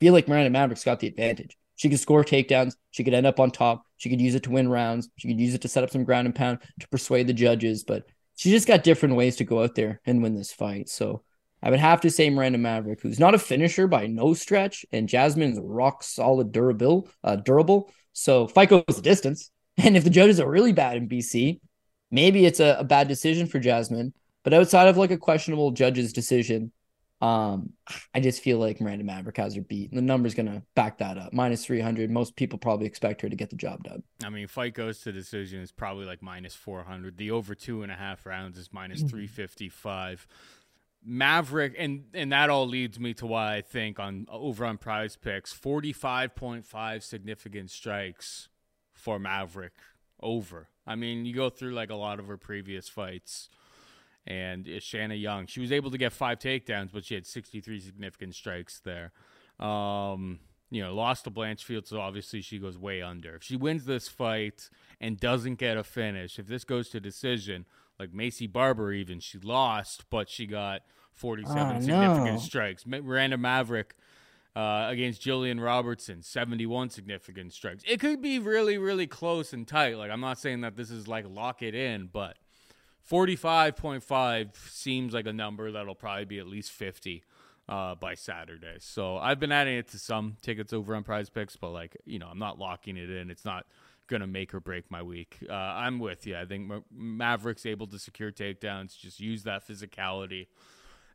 feel like Miranda Maverick's got the advantage. She could score takedowns. She could end up on top. She could use it to win rounds. She could use it to set up some ground and pound to persuade the judges. But she just got different ways to go out there and win this fight. So I would have to say Miranda Maverick, who's not a finisher by no stretch, and Jasmine's rock solid durable, uh, durable. So fight goes the distance. And if the judges are really bad in BC, maybe it's a, a bad decision for Jasmine. But outside of like a questionable judge's decision, um, I just feel like Miranda Maverick has her beat. And the number's gonna back that up. Minus three hundred. Most people probably expect her to get the job done. I mean, fight goes to decision is probably like minus four hundred. The over two and a half rounds is mm-hmm. three fifty five. Maverick, and and that all leads me to why I think on over on Prize Picks, forty five point five significant strikes for Maverick over. I mean, you go through like a lot of her previous fights and Shanna Young. She was able to get five takedowns, but she had 63 significant strikes there. Um, you know, lost to Blanchfield, so obviously she goes way under. If she wins this fight and doesn't get a finish, if this goes to decision, like Maycee Barber, even she lost, but she got 47 oh, significant no. strikes. Miranda Maverick uh, against Jillian Robertson, 71 significant strikes. It could be really, really close and tight. Like I'm not saying that this is like lock it in, but 45.5 seems like a number that'll probably be at least 50 uh, by Saturday. So I've been adding it to some tickets over on prize picks, but like, you know, I'm not locking it in. It's not to make or break my week. Uh, I'm with you. I think Mavericks able to secure takedowns, just use that physicality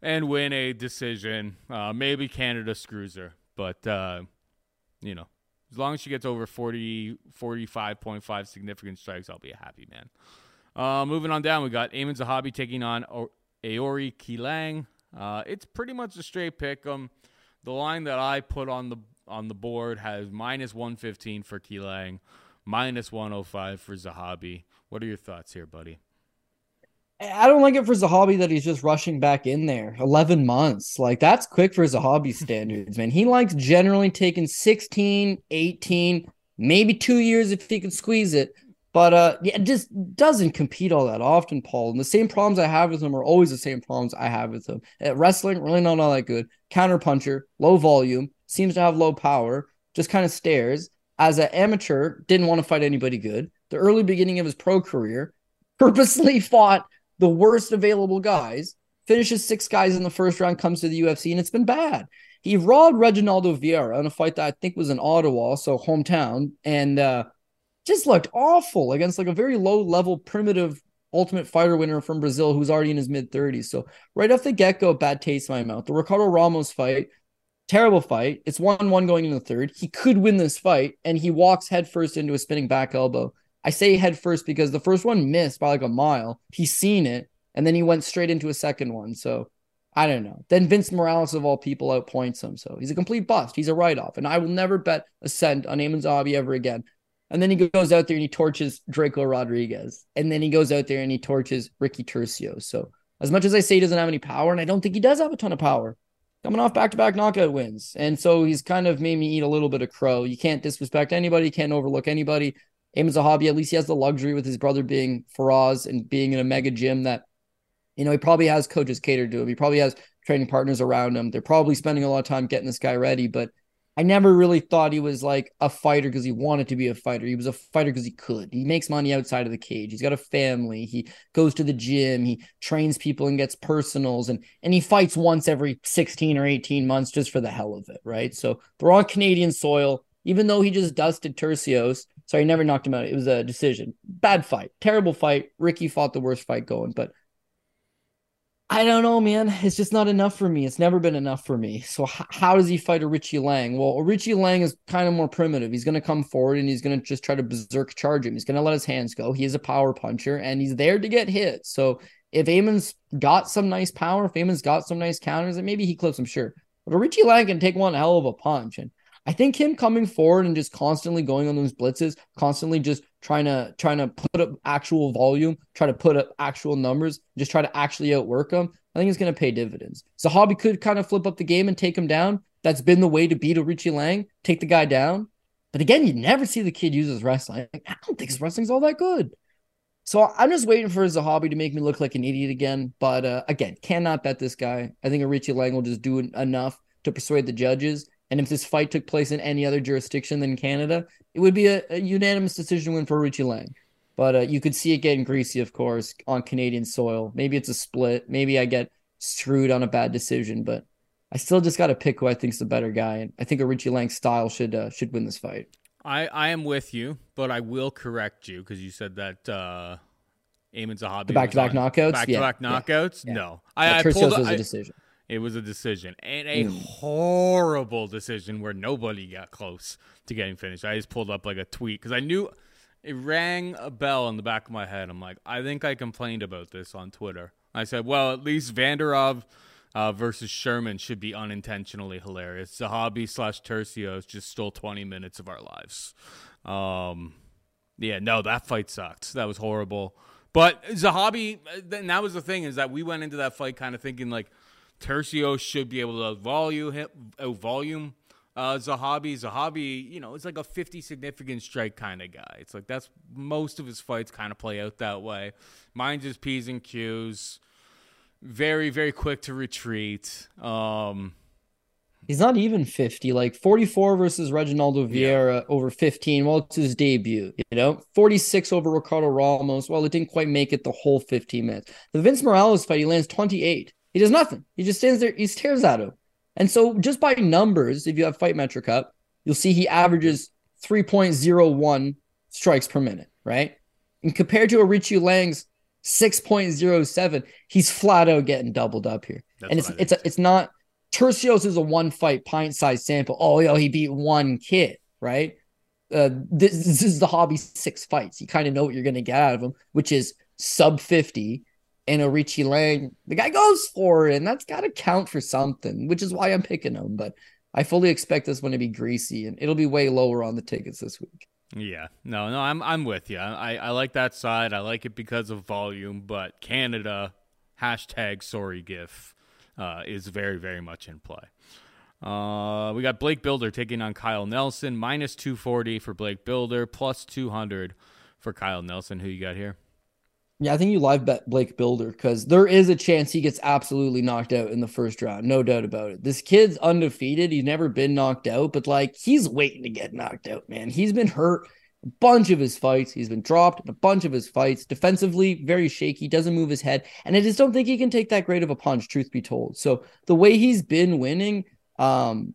and win a decision. Uh, maybe Canada screws her, but, uh, you know, as long as she gets over 40, 45.5 significant strikes, I'll be a happy man. Uh, moving on down, we got Aiemann Zahabi taking on o- Aori Qileng. Uh, it's pretty much a straight pick. Um, the line that I put on the on the board has minus 115 for Qileng, minus 105 for Zahabi. What are your thoughts here, buddy? I don't like it for Zahabi that he's just rushing back in there. 11 months. Like, that's quick for Zahabi standards, man. He likes generally taking 16, 18, maybe two years if he could squeeze it. But uh, yeah, it just doesn't compete all that often, Paul. And the same problems I have with him are always the same problems I have with him. At wrestling, really not all that good. Counter puncher, low volume, seems to have low power, just kind of stares. As an amateur, didn't want to fight anybody good. The early beginning of his pro career, purposely fought the worst available guys, finishes six guys in the first round, comes to the UFC, and it's been bad. He robbed Reginaldo Vieira in a fight that I think was in Ottawa, so hometown, and uh, just looked awful against like a very low level primitive ultimate fighter winner from Brazil who's already in his mid 30s. So right off the get go, bad taste in my mouth. The Ricardo Ramos fight, terrible fight. It's 1 1 going into the third. He could win this fight, and he walks headfirst into a spinning back elbow. I say headfirst because the first one missed by like a mile. He's seen it, and then he went straight into a second one. So I don't know. Then Vince Morales of all people outpoints him. So he's a complete bust. He's a write off. And I will never bet a cent on Aiemann Zahabi ever again. And then he goes out there and he torches Draco Rodriguez. And then he goes out there and he torches Ricky Turcios. So as much as I say he doesn't have any power, and I don't think he does have a ton of power, coming off back-to-back knockout wins. And so he's kind of made me eat a little bit of crow. You can't disrespect anybody, you can't overlook anybody. Aiemann Zahabi, at least he has the luxury with his brother being Firas and being in a mega gym that, you know, he probably has coaches catered to him. He probably has training partners around him. They're probably spending a lot of time getting this guy ready, but – I never really thought he was like a fighter because he wanted to be a fighter. He was a fighter because he could. He makes money outside of the cage. He's got a family. He goes to the gym. He trains people and gets personals and and he fights once every 16 or 18 months just for the hell of it, right? So they're on Canadian soil, even though he just dusted Turcios. Sorry, never knocked him out. It was a decision. Bad fight. Terrible fight. Ricky fought the worst fight going, but I don't know, man. It's just not enough for me. It's never been enough for me. So h- how does he fight Aori Qileng? Well, Aori Qileng is kind of more primitive. He's going to come forward and he's going to just try to berserk charge him. He's going to let his hands go. He is a power puncher and he's there to get hit. So if Aiemann's got some nice power, if Aiemann's got some nice counters, then maybe he clips him, sure. But Aori Qileng can take one hell of a punch. And I think him coming forward and just constantly going on those blitzes, constantly just trying to trying to put up actual volume, try to put up actual numbers, just try to actually outwork them. I think it's going to pay dividends. Zahabi could kind of flip up the game and take him down. That's been the way to beat Aori Qileng, take the guy down. But again, you never see the kid use his wrestling. I don't think his wrestling's all that good. So I'm just waiting for Zahabi to make me look like an idiot again. But uh, again, cannot bet this guy. I think Aori Qileng will just do enough to persuade the judges. And if this fight took place in any other jurisdiction than Canada, it would be a, a unanimous decision win for Richie Lang. But uh, you could see it getting greasy, of course, on Canadian soil. Maybe it's a split. Maybe I get screwed on a bad decision, but I still just got to pick who I think's the better guy, and I think Aori Qileng style should uh, should win this fight. I, I am with you, but I will correct you because you said that uh, Aiemann Zahabi back to back knockouts, back to back knockouts. Yeah. No, I, I pulled. Was a decision. It was a decision and a mm. horrible decision where nobody got close to getting finished. I just pulled up like a tweet because I knew it rang a bell in the back of my head. I'm like, I think I complained about this on Twitter. I said, well, at least Vanderov uh, versus Sherman should be unintentionally hilarious. Zahabi slash Turcios just stole 20 minutes of our lives. Um, yeah, no, that fight sucked. That was horrible. But Zahabi, and that was the thing is that we went into that fight kind of thinking like Turcios should be able to volume uh, volume uh, Zahabi. Zahabi, you know, it's like a 50 significant strike kind of guy. It's like that's most of his fights kind of play out that way. Mine just P's and Q's very very quick to retreat. Um, He's not even 50, like 44 versus Reginaldo Vieira yeah. over 15. Well, it's his debut, you know, 46 over Ricardo Ramos. Well, it didn't quite make it the whole 15 minutes. The Vince Morales fight, he lands 28. He does nothing. He just stands there, he stares at him. And so, just by numbers, if you have Fight Metric up, you'll see he averages 3.01 strikes per minute, right? And compared to Aori Qileng's 6.07. He's flat out getting doubled up here. That's and it's it's a, it's not Turcios is a one fight pint size sample. Oh, yo, he beat one kid, right? Uh, this, this is hobby six fights. You kind of know what you're going to get out of him, which is sub 50 and Aori Qileng. The guy goes for it, and that's got to count for something, which is why I'm picking him. But I fully expect this one to be greasy, and it'll be way lower on the tickets this week. Yeah, no, no, I'm I'm with you. I, I like that side. I like it because of volume, but Canada hashtag sorry gif uh, is very very much in play. Uh, we got Blake Bilder taking on Kyle Nelson minus 240 for Blake Bilder, plus 200 for Kyle Nelson. Who you got here? Yeah, I think you live bet Blake Bilder because there is a chance he gets absolutely knocked out in the first round. No doubt about it. This kid's undefeated. He's never been knocked out, but like he's waiting to get knocked out, man. He's been hurt a bunch of his fights. He's been dropped in a bunch of his fights. Defensively, very shaky, doesn't move his head. And I just don't think he can take that great of a punch, truth be told. So the way he's been winning, um,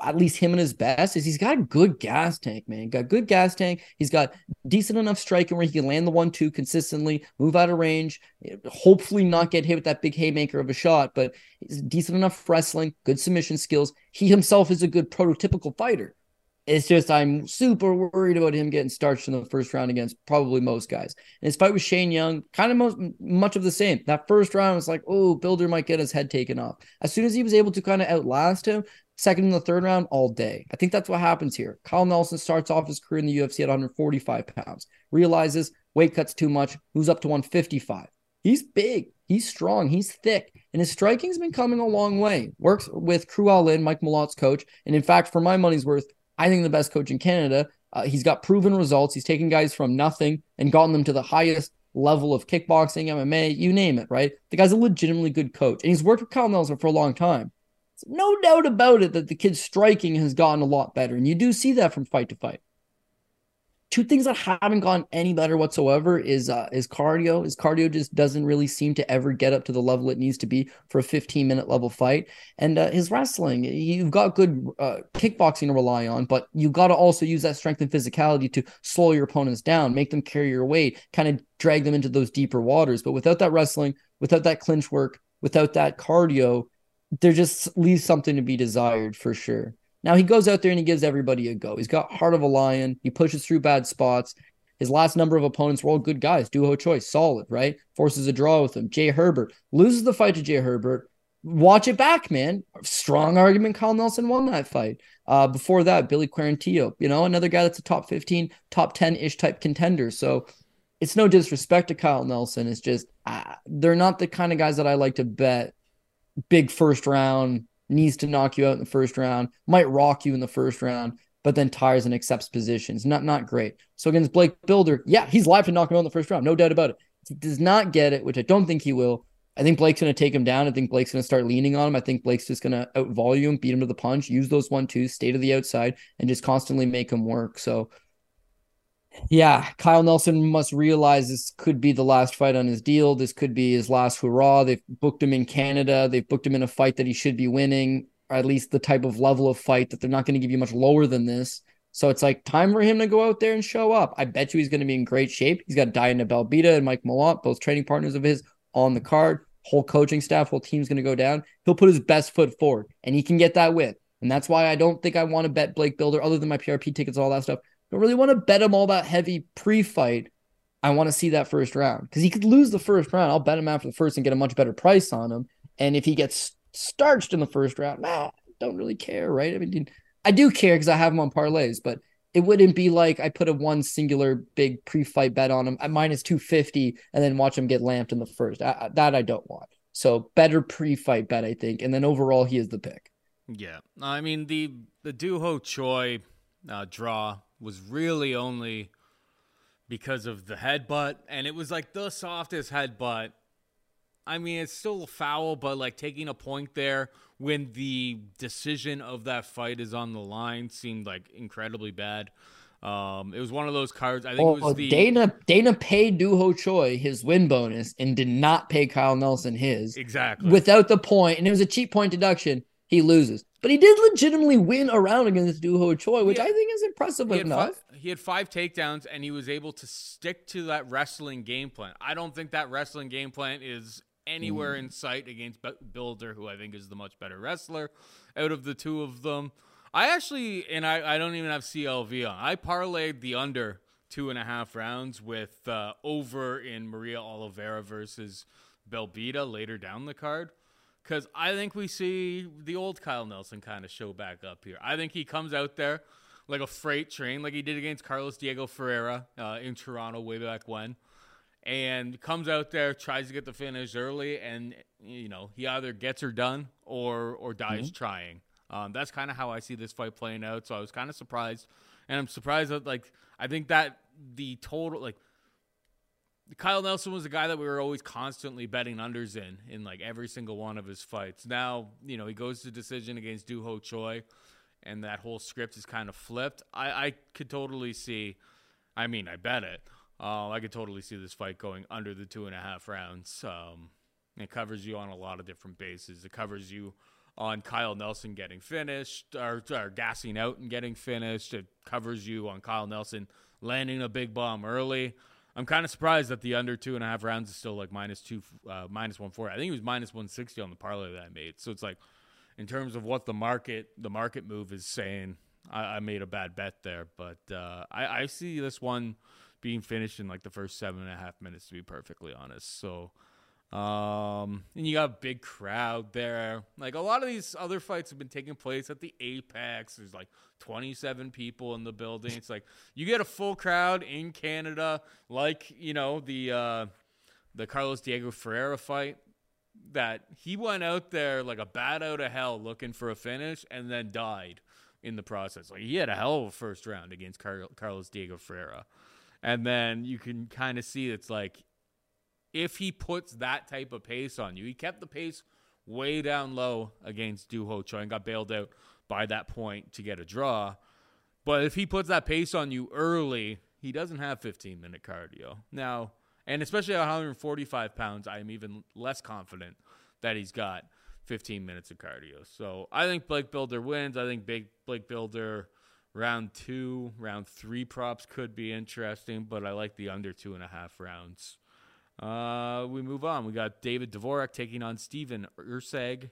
at least him and his best is he's got a good gas tank, man. Got good gas tank. He's got decent enough striking where he can land the one two consistently, move out of range, hopefully not get hit with that big haymaker of a shot, but he's decent enough wrestling, good submission skills. He himself is a good prototypical fighter. It's just I'm super worried about him getting starched in the first round against probably most guys. And his fight with Shane Young, kind of most, much of the same. That first round was like, oh, Bilder might get his head taken off. As soon as he was able to kind of outlast him, second in the third round all day. I think that's what happens here. Kyle Nelson starts off his career in the UFC at 145 pounds, realizes weight cuts too much, moves up to 155. He's big, he's strong, he's thick, and his striking's been coming a long way. Works with Crew Lin, Mike Malott's coach, and in fact, for my money's worth, I think the best coach in Canada. Uh, he's got proven results. He's taken guys from nothing and gotten them to the highest level of kickboxing, MMA, you name it, right? The guy's a legitimately good coach, and he's worked with Kyle Nelson for a long time. No doubt about it that the kid's striking has gotten a lot better. And you do see that from fight to fight. Two things that haven't gone any better whatsoever is uh, is cardio. His cardio just doesn't really seem to ever get up to the level it needs to be for a 15 minute level fight. And uh, his wrestling, you've got good uh, kickboxing to rely on, but you've got to also use that strength and physicality to slow your opponents down, make them carry your weight, kind of drag them into those deeper waters. But without that wrestling, without that clinch work, without that cardio, there just leaves something to be desired for sure. Now he goes out there and he gives everybody a go. He's got heart of a lion. He pushes through bad spots. His last number of opponents were all good guys. Doo choice, solid, right? Forces a draw with him. Jai Herbert loses the fight to Jai Herbert. Watch it back, man. Strong argument. Kyle Nelson won that fight. Uh, before that, Billy Quarantillo, you know, another guy that's a top 15, top 10 ish type contender. So it's no disrespect to Kyle Nelson. It's just uh, they're not the kind of guys that I like to bet big first round, needs to knock you out in the first round, might rock you in the first round, but then tires and accepts positions. Not not great. So against Blake Bilder, yeah, he's live to knock him out in the first round, no doubt about it. he does not get it, which I don't think he will. I think Blake's going to take him down. I think Blake's going to start leaning on him. I think Blake's just going to out volume, beat him to the punch, use those one twos, stay to the outside, and just constantly make him work. So Yeah, Kyle Nelson must realize this could be the last fight on his deal. This could be his last hurrah. They've booked him in Canada. They've booked him in a fight that he should be winning, or at least the type of level of fight that they're not going to give you much lower than this. So it's like time for him to go out there and show up. I bet you he's going to be in great shape. He's got Diana Belbita and Mike Malott, both training partners of his, on the card. Whole coaching staff, whole team's going to go down. He'll put his best foot forward, and he can get that win. And that's why I don't think I want to bet Blake Bilder, other than my PRP tickets, and all that stuff don't really want to bet him all that heavy pre-fight. I want to see that first round because he could lose the first round. I'll bet him after the first and get a much better price on him. And if he gets starched in the first round, nah, don't really care, right? I mean, I do care because I have him on parlays, but it wouldn't be like I put a one singular big pre-fight bet on him at minus 250 and then watch him get lamped in the first. I, that I don't want. So better pre-fight bet, I think. And then overall, he is the pick. Yeah. I mean, the, the Doo Ho Choi uh, draw was really only because of the headbutt, and it was like the softest headbutt. I mean, it's still a foul, but like taking a point there when the decision of that fight is on the line seemed like incredibly bad. Um, it was one of those cards. I think oh, it was the Dana. Dana paid Doo Ho Choi his win bonus and did not pay Kyle Nelson his exactly without the point, and it was a cheap point deduction. He loses. But he did legitimately win a round against Doo Ho Choi, which I think is impressive he enough. Five, he had five takedowns and he was able to stick to that wrestling game plan. I don't think that wrestling game plan is anywhere mm. in sight against Bilder, who I think is the much better wrestler out of the two of them. I actually, and I, I don't even have CLV on. I parlayed the under two and a half rounds with uh, over in Maria Oliveira versus Belbita later down the card because I think we see the old Kyle Nelson kind of show back up here. I think he comes out there like a freight train, like he did against Carlos Diego Ferreira uh, in Toronto way back when, and comes out there, tries to get the finish early, and you know he either gets her done or or dies mm-hmm. trying. Um, that's kind of how I see this fight playing out. So I was kind of surprised, and I'm surprised that like I think that the total like Kyle Nelson was a guy that we were always constantly betting unders in in like every single one of his fights. Now, you know, he goes to decision against Doo Ho Choi, and that whole script is kind of flipped. I, I could totally see. I mean, I bet it. Uh, I could totally see this fight going under the two and a half rounds. Um, it covers you on a lot of different bases. It covers you on Kyle Nelson getting finished or, or gassing out and getting finished. It covers you on Kyle Nelson landing a big bomb early. I'm kind of surprised that the under two and a half rounds is still like minus two, uh, minus one forty. I think it was minus one sixty on the parlay that I made. So it's like, in terms of what the market, the market move is saying, I, I made a bad bet there. But uh, I, I see this one being finished in like the first seven and a half minutes, to be perfectly honest. So um, and you got a big crowd there. Like a lot of these other fights have been taking place at the Apex. There's like 27 people in the building. It's like you get a full crowd in Canada, like you know the uh, the Carlos Diego Ferreira fight. That he went out there like a bat out of hell looking for a finish and then died in the process. Like he had a hell of a first round against Car- Carlos Diego Ferreira. And then you can kind of see it's like if he puts that type of pace on you. He kept the pace way down low against Doo Ho Choi and got bailed out by that point to get a draw. But if he puts that pace on you early, he doesn't have 15 minute cardio. Now, and especially at 145 pounds, I am even less confident that he's got 15 minutes of cardio. So I think Blake Bilder wins. I think Blake Bilder round two, round three props could be interesting, but I like the under two and a half rounds. Uh, we move on. We got David Dvorak taking on Stephen Erceg,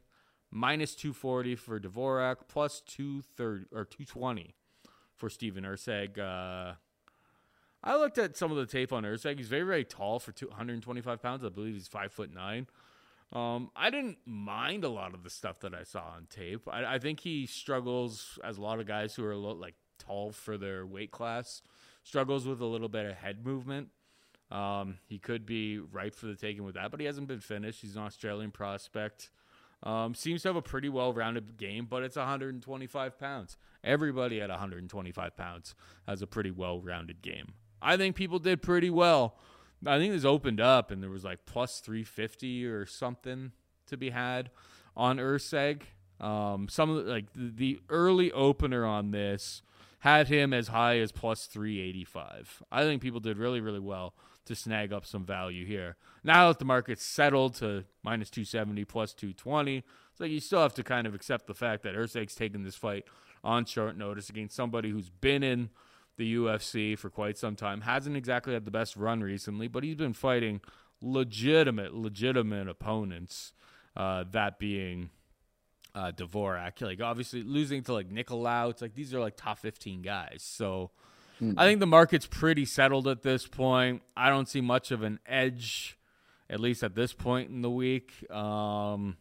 minus 240 for Dvorak, plus 230 or 220 for Stephen Erceg. Uh, I looked at some of the tape on Erceg. He's very, very tall for 225 pounds. I believe he's five foot nine. Um, I didn't mind a lot of the stuff that I saw on tape. I, I think he struggles, as a lot of guys who are a little like tall for their weight class, struggles with a little bit of head movement. Um, he could be ripe for the taking with that, but he hasn't been finished. He's an Australian prospect. Um, seems to have a pretty well rounded game, but it's 125 pounds. Everybody at 125 pounds has a pretty well rounded game. I think people did pretty well. I think this opened up and there was like plus 350 or something to be had on Erceg. Um, some of the, like the, the early opener on this had him as high as plus 385. I think people did really, really well to snag up some value here. Now that the market's settled to minus 270, plus 220, it's like you still have to kind of accept the fact that Erceg's taking this fight on short notice against somebody who's been in the UFC for quite some time. Hasn't exactly had the best run recently, but he's been fighting legitimate, legitimate opponents. Uh, that being uh, Dvorak. Like obviously losing to like Nicolau, it's like these are like top 15 guys. So mm. I think the market's pretty settled at this point. I don't see much of an edge, at least at this point in the week. Um,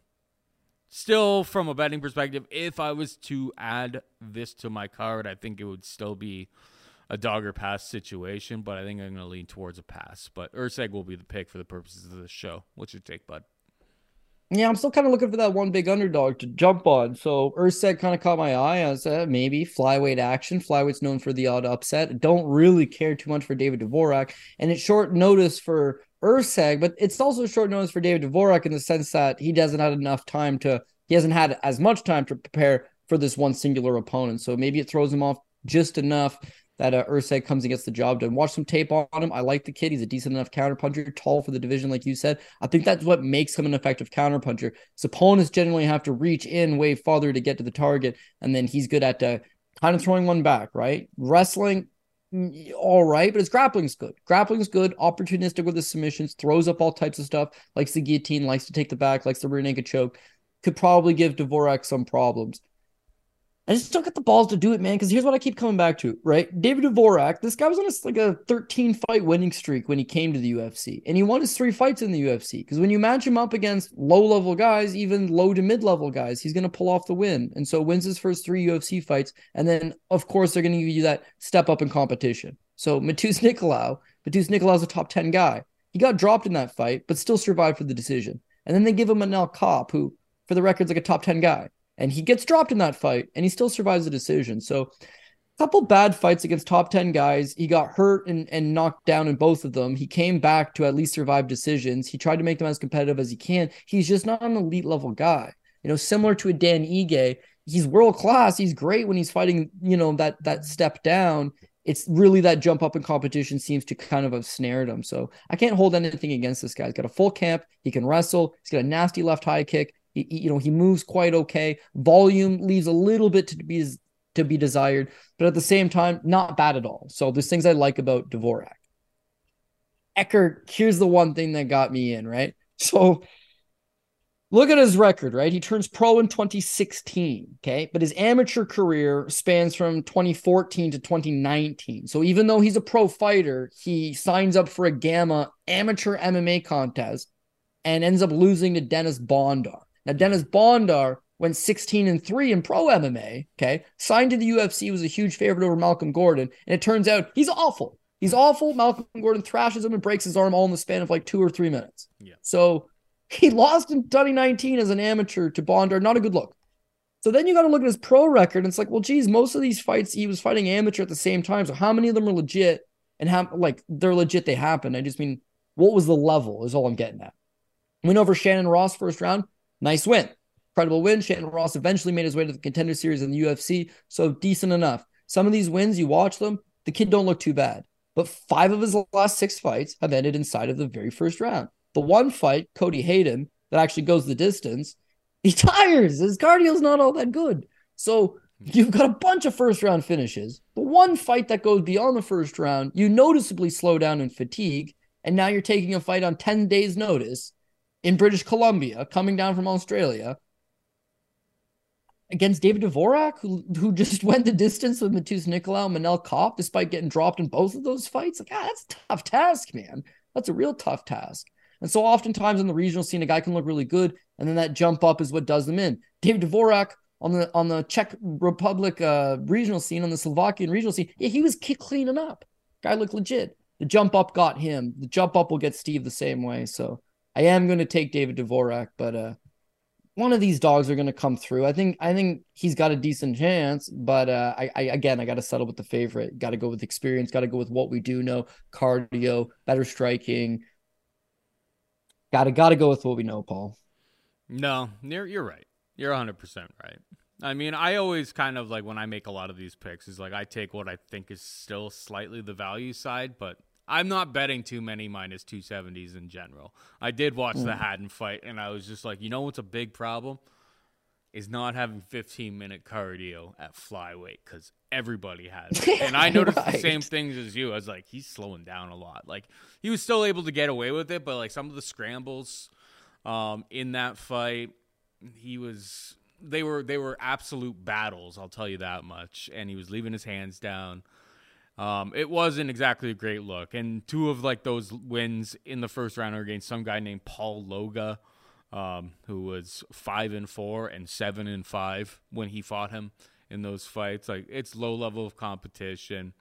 still, from a betting perspective, if I was to add this to my card, I think it would still be a dog or pass situation, but I think I'm going to lean towards a pass. But Erceg will be the pick for the purposes of the show. What's your take, bud? Yeah, I'm still kind of looking for that one big underdog to jump on. So Erceg kind of caught my eye. I said eh, maybe flyweight action. Flyweight's known for the odd upset. Don't really care too much for David Dvorak, and it's short notice for Erceg, but it's also short notice for David Dvorak in the sense that he doesn't have enough time to. He hasn't had as much time to prepare for this one singular opponent. So maybe it throws him off just enough that uh, Erceg comes and gets the job done. Watch some tape on him. I like the kid. He's a decent enough counterpuncher, tall for the division, like you said. I think that's what makes him an effective counterpuncher. His opponents generally have to reach in way farther to get to the target, and then he's good at uh, kind of throwing one back, right? Wrestling, mm, all right, but his grappling's good. Grappling's good, opportunistic with his submissions, throws up all types of stuff, likes the guillotine, likes to take the back, likes the rear naked choke. Could probably give Dvorak some problems. I just don't get the balls to do it, man. Because here's what I keep coming back to, right? David Dvorak, this guy was on a, like a 13 fight winning streak when he came to the UFC, and he won his three fights in the UFC. Because when you match him up against low level guys, even low to mid level guys, he's going to pull off the win. And so wins his first three UFC fights, and then of course they're going to give you that step up in competition. So Matheus Nicolau, Matheus Nicolau's a top 10 guy. He got dropped in that fight, but still survived for the decision. And then they give him Manel Kape, who, for the record, is like a top 10 guy and he gets dropped in that fight and he still survives the decision. So a couple bad fights against top 10 guys. He got hurt and, and knocked down in both of them. He came back to at least survive decisions. He tried to make them as competitive as he can. He's just not an elite level guy. You know, similar to a Dan Ige, he's world class. He's great when he's fighting, you know, that that step down. It's really that jump up in competition seems to kind of have snared him. So I can't hold anything against this guy. He's got a full camp. He can wrestle. He's got a nasty left high kick. He, you know, he moves quite okay. Volume leaves a little bit to be to be desired, but at the same time, not bad at all. So there's things I like about Dvorak. Erceg, here's the one thing that got me in, right? So look at his record, right? He turns pro in 2016, okay? But his amateur career spans from 2014 to 2019. So even though he's a pro fighter, he signs up for a Gamma amateur MMA contest and ends up losing to Dennis Bondar. Now, Dennis Bondar went 16 and 3 in pro MMA, okay? Signed to the UFC, was a huge favorite over Malcolm Gordon. And it turns out he's awful. He's awful. Malcolm Gordon thrashes him and breaks his arm all in the span of like two or three minutes. Yeah. So he lost in 2019 as an amateur to Bondar. Not a good look. So then you got to look at his pro record. And it's like, well, geez, most of these fights he was fighting amateur at the same time. So how many of them are legit and how like they're legit? They happen. I just mean, what was the level? Is all I'm getting at. Went over Shannon Ross first round. Nice win. Incredible win. Shannon Ross eventually made his way to the contender series in the UFC. So decent enough. Some of these wins, you watch them, the kid don't look too bad. But five of his last six fights have ended inside of the very first round. The one fight, Cody Hayden, that actually goes the distance, he tires. His cardio's not all that good. So you've got a bunch of first round finishes. The one fight that goes beyond the first round, you noticeably slow down in fatigue. And now you're taking a fight on 10 days' notice in British Columbia, coming down from Australia, against David Dvorak, who who just went the distance with Matheus Nicolau and Manel Kape despite getting dropped in both of those fights. Like, ah, that's a tough task, man. That's a real tough task. And so oftentimes in the regional scene, a guy can look really good, and then that jump up is what does them in. David Dvorak on the on the Czech Republic uh, regional scene, on the Slovakian regional scene, yeah, he was cleaning up. Guy looked legit. The jump up got him. The jump up will get Steve the same way. So I am going to take David Dvorak, but uh, one of these dogs are going to come through. I think I think he's got a decent chance, but uh, I, I again I got to settle with the favorite. Got to go with experience. Got to go with what we do know: cardio, better striking. Got to got to go with what we know, Paul. No, you're you're right. You're 100 percent right. I mean, I always kind of like when I make a lot of these picks is like I take what I think is still slightly the value side, but I'm not betting too many minus 270s in general. I did watch mm. the Haddon fight and I was just like, you know what's a big problem? Is not having 15 minute cardio at flyweight because everybody has it. And I noticed right. the same things as you. I was like, he's slowing down a lot. Like, he was still able to get away with it, but like some of the scrambles um, in that fight, he was they were they were absolute battles. I'll tell you that much. And he was leaving his hands down. Um, it wasn't exactly a great look. And two of like those wins in the first round are against some guy named Paul Loga, um, who was five and four and seven and five when he fought him in those fights. Like it's low level of competition.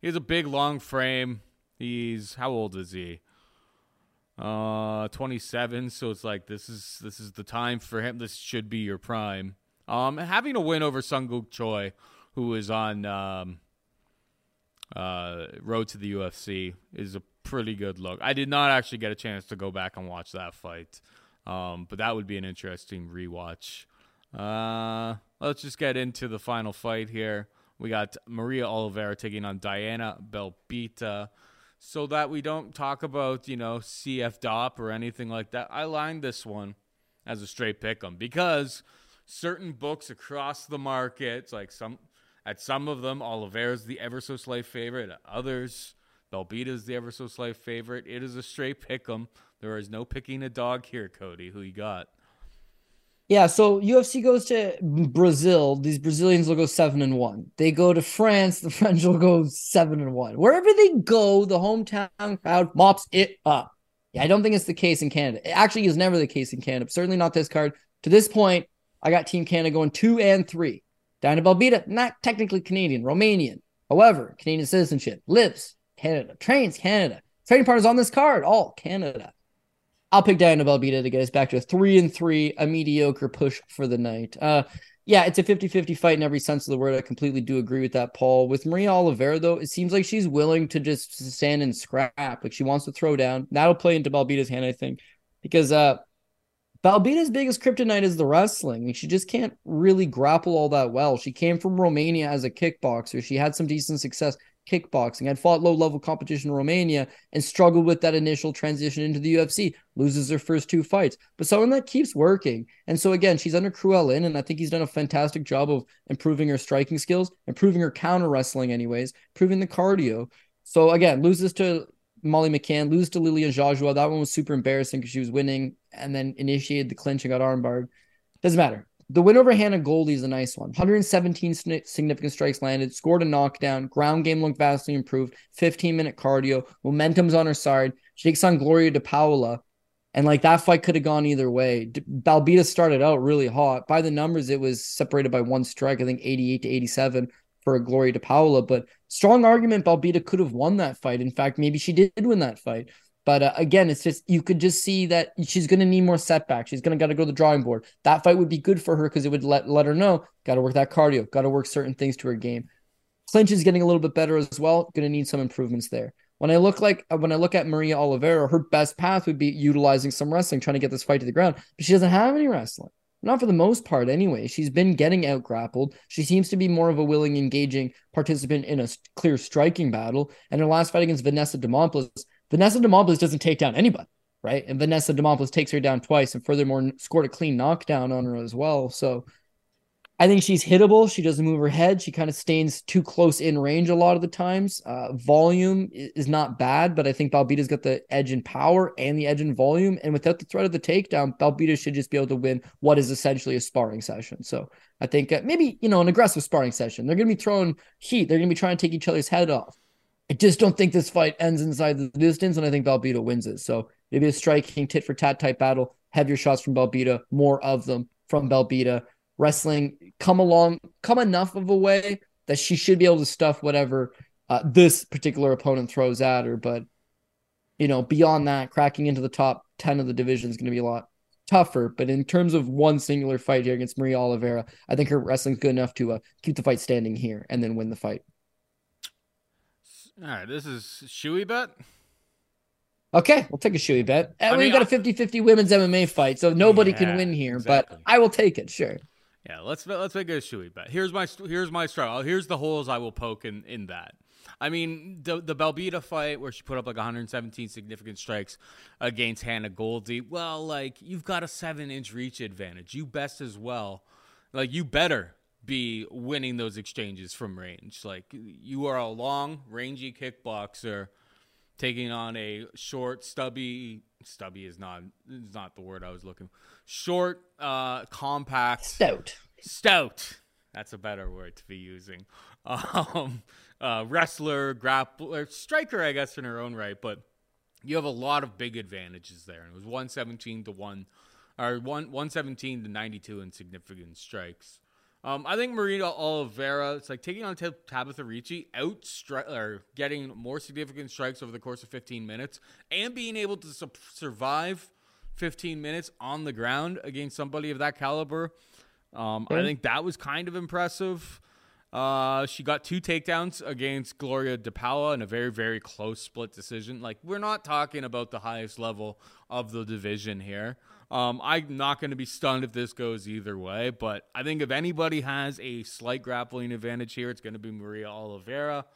He has a big long frame. He's how old is he? uh 27 so it's like this is this is the time for him this should be your prime um having a win over Seung Choi who is on um uh road to the UFC is a pretty good look. I did not actually get a chance to go back and watch that fight. Um but that would be an interesting rewatch. Uh let's just get into the final fight here. We got Maria Oliveira taking on Diana Belbita. So that we don't talk about, you know, CF DOP or anything like that. I lined this one as a straight pick 'em because certain books across the market, like some at some of them, Oliveira's the ever so slight favorite. At others, Belbita's the ever so slight favorite. It is a straight pick 'em. There is no picking a dog here, Cody. Who you got? Yeah, so UFC goes to Brazil. These Brazilians will go seven and one. They go to France. The French will go seven and one. Wherever they go, the hometown crowd mops it up. Yeah, I don't think it's the case in Canada. It actually is never the case in Canada. Certainly not this card. To this point, I got Team Canada going two and three. Diana Belbita, not technically Canadian, Romanian. However, Canadian citizenship, lives Canada, trains Canada. Training partners on this card, all Canada. I'll pick Diana Belbita to get us back to a three and three, a mediocre push for the night. Uh, yeah, it's a 50 50 fight in every sense of the word. I completely do agree with that, Paul. With Maria Oliveira, though, it seems like she's willing to just stand and scrap. Like she wants to throw down. That'll play into Belbita's hand, I think, because uh, Belbita's biggest kryptonite is the wrestling. She just can't really grapple all that well. She came from Romania as a kickboxer. She had some decent success kickboxing. I'd fought low level competition in Romania and struggled with that initial transition into the UFC, loses her first two fights. But someone that keeps working. And so again, she's under Cruel Lin, and I think he's done a fantastic job of improving her striking skills, improving her counter wrestling, anyways, improving the cardio. So again, loses to Molly McCann, loses to Liana Jojua. That one was super embarrassing because she was winning and then initiated the clinch and got armbarred. Doesn't matter. The win over Hannah Goldy is a nice one. 117 significant strikes landed, scored a knockdown, ground game looked vastly improved, 15 minute cardio, momentum's on her side. She takes on Gloria de Paula, And like that fight could have gone either way. Belbita started out really hot. By the numbers, it was separated by one strike, I think 88 to 87 for a Gloria de Paula, But strong argument, Belbita could have won that fight. In fact, maybe she did win that fight. But uh, again, it's just you could just see that she's going to need more setbacks. She's going to got to go to the drawing board. That fight would be good for her because it would let let her know got to work that cardio, got to work certain things to her game. Clinch is getting a little bit better as well. Going to need some improvements there. When I look like when I look at Maria Oliveira, her best path would be utilizing some wrestling, trying to get this fight to the ground. But she doesn't have any wrestling. Not for the most part, anyway. She's been getting out grappled. She seems to be more of a willing, engaging participant in a clear striking battle. And her last fight against Vanessa Demopoulos, Vanessa Demopoulos doesn't take down anybody, right? And Vanessa Demopoulos takes her down twice and furthermore scored a clean knockdown on her as well. So I think she's hittable. She doesn't move her head. She kind of stays too close in range a lot of the times. Uh, volume is not bad, but I think Belbita's got the edge in power and the edge in volume. And without the threat of the takedown, Belbita should just be able to win what is essentially a sparring session. So I think uh, maybe, you know, an aggressive sparring session. They're going to be throwing heat. They're going to be trying to take each other's head off. I just don't think this fight ends inside the distance, and I think Belbita wins it. So maybe a striking tit for tat type battle. Heavier shots from Belbita, more of them from Belbita. Wrestling come along, come enough of a way that she should be able to stuff whatever uh, this particular opponent throws at her. But you know, beyond that, cracking into the top ten of the division is going to be a lot tougher. But in terms of one singular fight here against Maria Oliveira, I think her wrestling's good enough to uh, keep the fight standing here and then win the fight. All right, this is Shoey bet. Okay, we'll take a shoey bet. And we've got a 50 50 women's MMA fight, so nobody yeah, can win here, exactly. but I will take it, sure. Yeah, let's let's make a shoey bet. Here's my here's my struggle. Oh, here's the holes I will poke in in that. I mean, the the Belbita fight where she put up like 117 significant strikes against Hannah Goldy. Well, like you've got a seven inch reach advantage. You best as well. Like you better be winning those exchanges from range. Like you are a long, rangy kickboxer taking on a short, stubby. Stubby is not is not the word I was looking. For. Short, uh, compact, stout, stout. That's a better word to be using. Um, uh, wrestler, grappler, striker, I guess, in her own right, but you have a lot of big advantages there. And it was 117 to 1 or 1 117 to 92 in significant strikes. Um, I think Maria Oliveira, it's like taking on Tabitha Ricci, out stri- or getting more significant strikes over the course of 15 minutes, and being able to su- survive 15 minutes on the ground against somebody of that caliber. Um, I think that was kind of impressive. Uh, she got two takedowns against Gloria de Paula in a very, very close split decision. Like, we're not talking about the highest level of the division here. Um, I'm not going to be stunned if this goes either way, but I think if anybody has a slight grappling advantage here, it's going to be Maria Oliveira.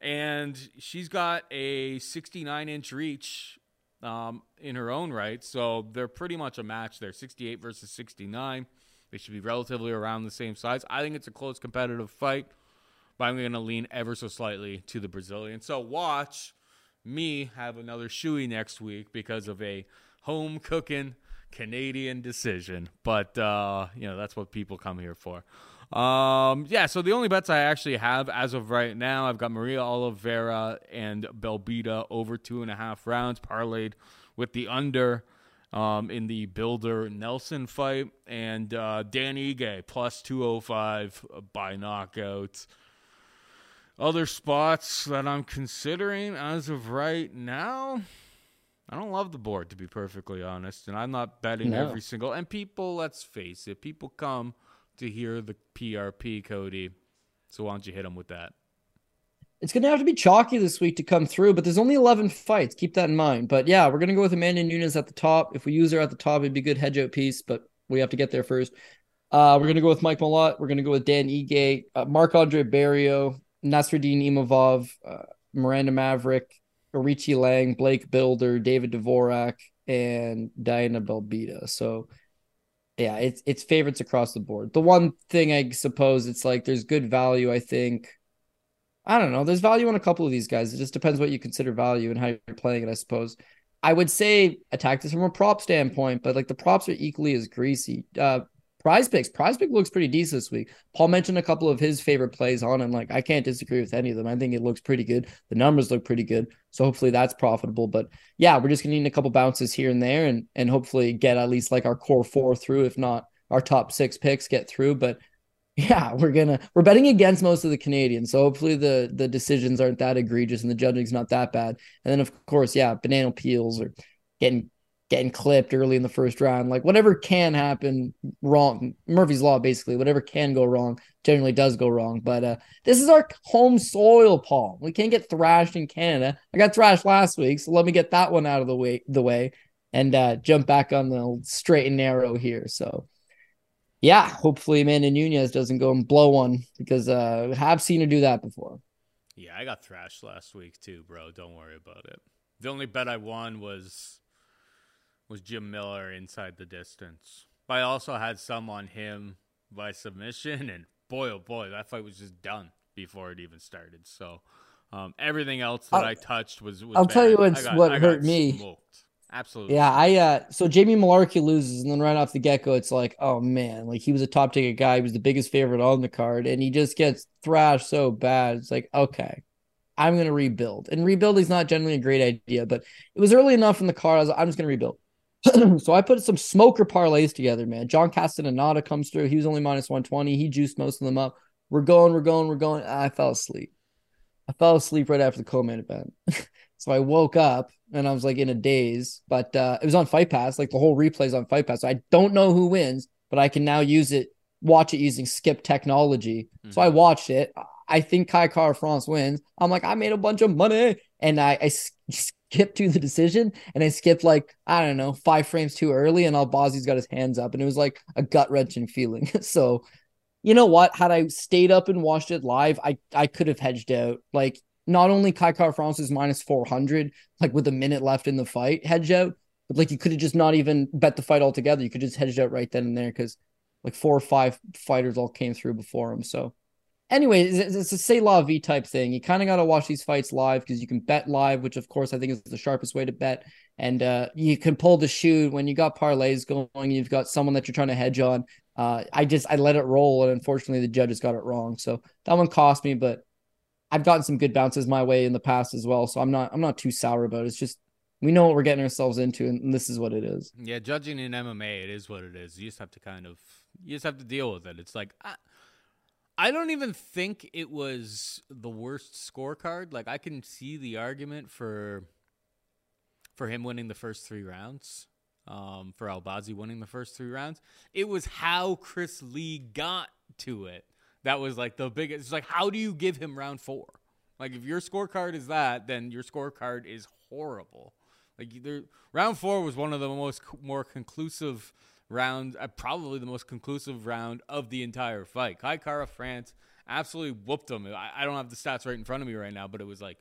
And she's got a 69 inch reach um, in her own right. So they're pretty much a match there 68 versus 69. They should be relatively around the same size. I think it's a close competitive fight, but I'm going to lean ever so slightly to the Brazilian. So watch me have another shoey next week because of a home cooking Canadian decision. But uh, you know that's what people come here for. Um, yeah, so the only bets I actually have as of right now, I've got Maria Oliveira and Belbita over two and a half rounds, parlayed with the under um, in the Bilder Nelson fight, and uh, Dan Ige plus 205 by knockout. Other spots that I'm considering as of right now, I don't love the board to be perfectly honest, and I'm not betting no. every single. And people, let's face it, people come to hear the PRP, Cody. So why don't you hit them with that? It's going to have to be chalky this week to come through, but there's only 11 fights. Keep that in mind. But yeah, we're going to go with Amanda Nunes at the top. If we use her at the top, it'd be a good hedge out piece, but we have to get there first. Uh, we're going to go with Mike Malott. We're going to go with Dan Ige, uh, Marc Andre Barriault, Nassourdine Imavov, uh, Miranda Maverick, Aori Qileng, Blake Bilder, David Dvorak, and Diana Belbita. So yeah, it's it's favorites across the board. The one thing I suppose it's like there's good value, I think, I don't know. There's value in a couple of these guys. It just depends what you consider value and how you're playing it, I suppose. I would say attack this from a prop standpoint, but like the props are equally as greasy. Uh, prize picks, prize pick looks pretty decent this week. Paul mentioned a couple of his favorite plays on and Like I can't disagree with any of them. I think it looks pretty good. The numbers look pretty good. So hopefully that's profitable. But yeah, we're just gonna need a couple bounces here and there and and hopefully get at least like our core four through, if not our top six picks get through. But yeah, we're gonna we're betting against most of the Canadians, so hopefully the the decisions aren't that egregious and the judging's not that bad. And then of course, yeah, banana peels or getting getting clipped early in the first round, like whatever can happen wrong. Murphy's law, basically, whatever can go wrong generally does go wrong. But uh, this is our home soil, Paul. We can't get thrashed in Canada. I got thrashed last week, so let me get that one out of the way the way and uh, jump back on the straight and narrow here. So yeah, hopefully Amanda Nunes doesn't go and blow one because uh, have seen her do that before. Yeah, I got thrashed last week too, bro. Don't worry about it. The only bet I won was was Jim Miller inside the distance. But I also had some on him by submission, and boy, oh boy, that fight was just done before it even started. So um, everything else that I'll, i touched was. was I'll bad. tell you what's, got, what hurt me. Smoked. Absolutely. Yeah, I uh so Jamie Mullarkey loses, and then right off the get go, it's like, oh man, like he was a top ticket guy, he was the biggest favorite on the card, and he just gets thrashed so bad. It's like, okay, I'm gonna rebuild. And rebuilding is not generally a great idea, but it was early enough in the card. I was like, I'm just gonna rebuild. so I put some smoker parlays together, man. John Castaneda comes through. He was only minus 120. He juiced most of them up. We're going, we're going, we're going. I fell asleep. I fell asleep right after the co-main event. so I woke up and I was like in a daze. But uh, it was on Fight Pass, like the whole replays on Fight Pass. So I don't know who wins, but I can now use it, watch it using skip technology. Mm-hmm. So I mm-hmm. watched it. I think Kai Kara-France wins. I'm like, I made a bunch of money, and I, I skip to the decision and I skipped like, I don't know, five frames too early and Albazi's got his hands up and it was like a gut wrenching feeling. so, you know what? Had I stayed up and watched it live, I, I could have hedged out. Like, not only Kai Kara-France is minus 400, like with a minute left in the fight, hedge out, but like you could have just not even bet the fight altogether. You could just hedge out right then and there because like four or five fighters all came through before him. So, anyway, it's, a say la vie type thing. You kind of got to watch these fights live because you can bet live, which of course I think is the sharpest way to bet. And uh, you can pull the shoe when you got parlays going. You've got someone that you're trying to hedge on. Uh, I just I let it roll, and unfortunately the judges got it wrong. So that one cost me, but I've gotten some good bounces my way in the past as well. So I'm not I'm not too sour about it. It's just we know what we're getting ourselves into, and this is what it is. Yeah, judging in MMA, it is what it is. You just have to kind of you just have to deal with it. It's like I, I don't even think it was the worst scorecard. Like I can see the argument for for him winning the first three rounds, um, for Albazi winning the first three rounds. It was how Chris Lee got to it that was like the biggest. It's like how do you give him round four? Like if your scorecard is that, then your scorecard is horrible. Like round four was one of the most more conclusive round, uh, probably the most conclusive round of the entire fight. Kai Kara-France absolutely whooped him. I, I, don't have the stats right in front of me right now, but it was like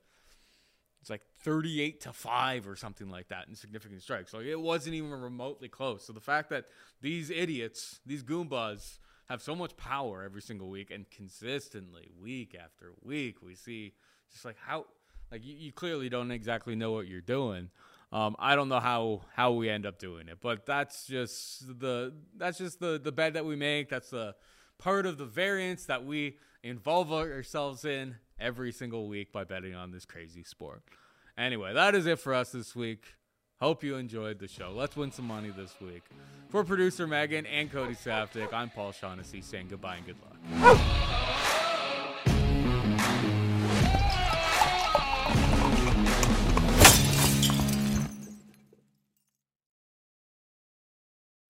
it's like 38 to 5 or something like that in significant strikes. Like it wasn't even remotely close. So the fact that these idiots, these goombas, have so much power every single week and consistently, week after week, we see just like how, like you, you clearly don't exactly know what you're doing. Um, I don't know how how we end up doing it, but that's just the that's just the the bet that we make. That's the part of the variance that we involve ourselves in every single week by betting on this crazy sport. Anyway, that is it for us this week. Hope you enjoyed the show. Let's win some money this week. For producer Megan and Cody Saftic, I'm Paul Shaughnessy saying goodbye and good luck.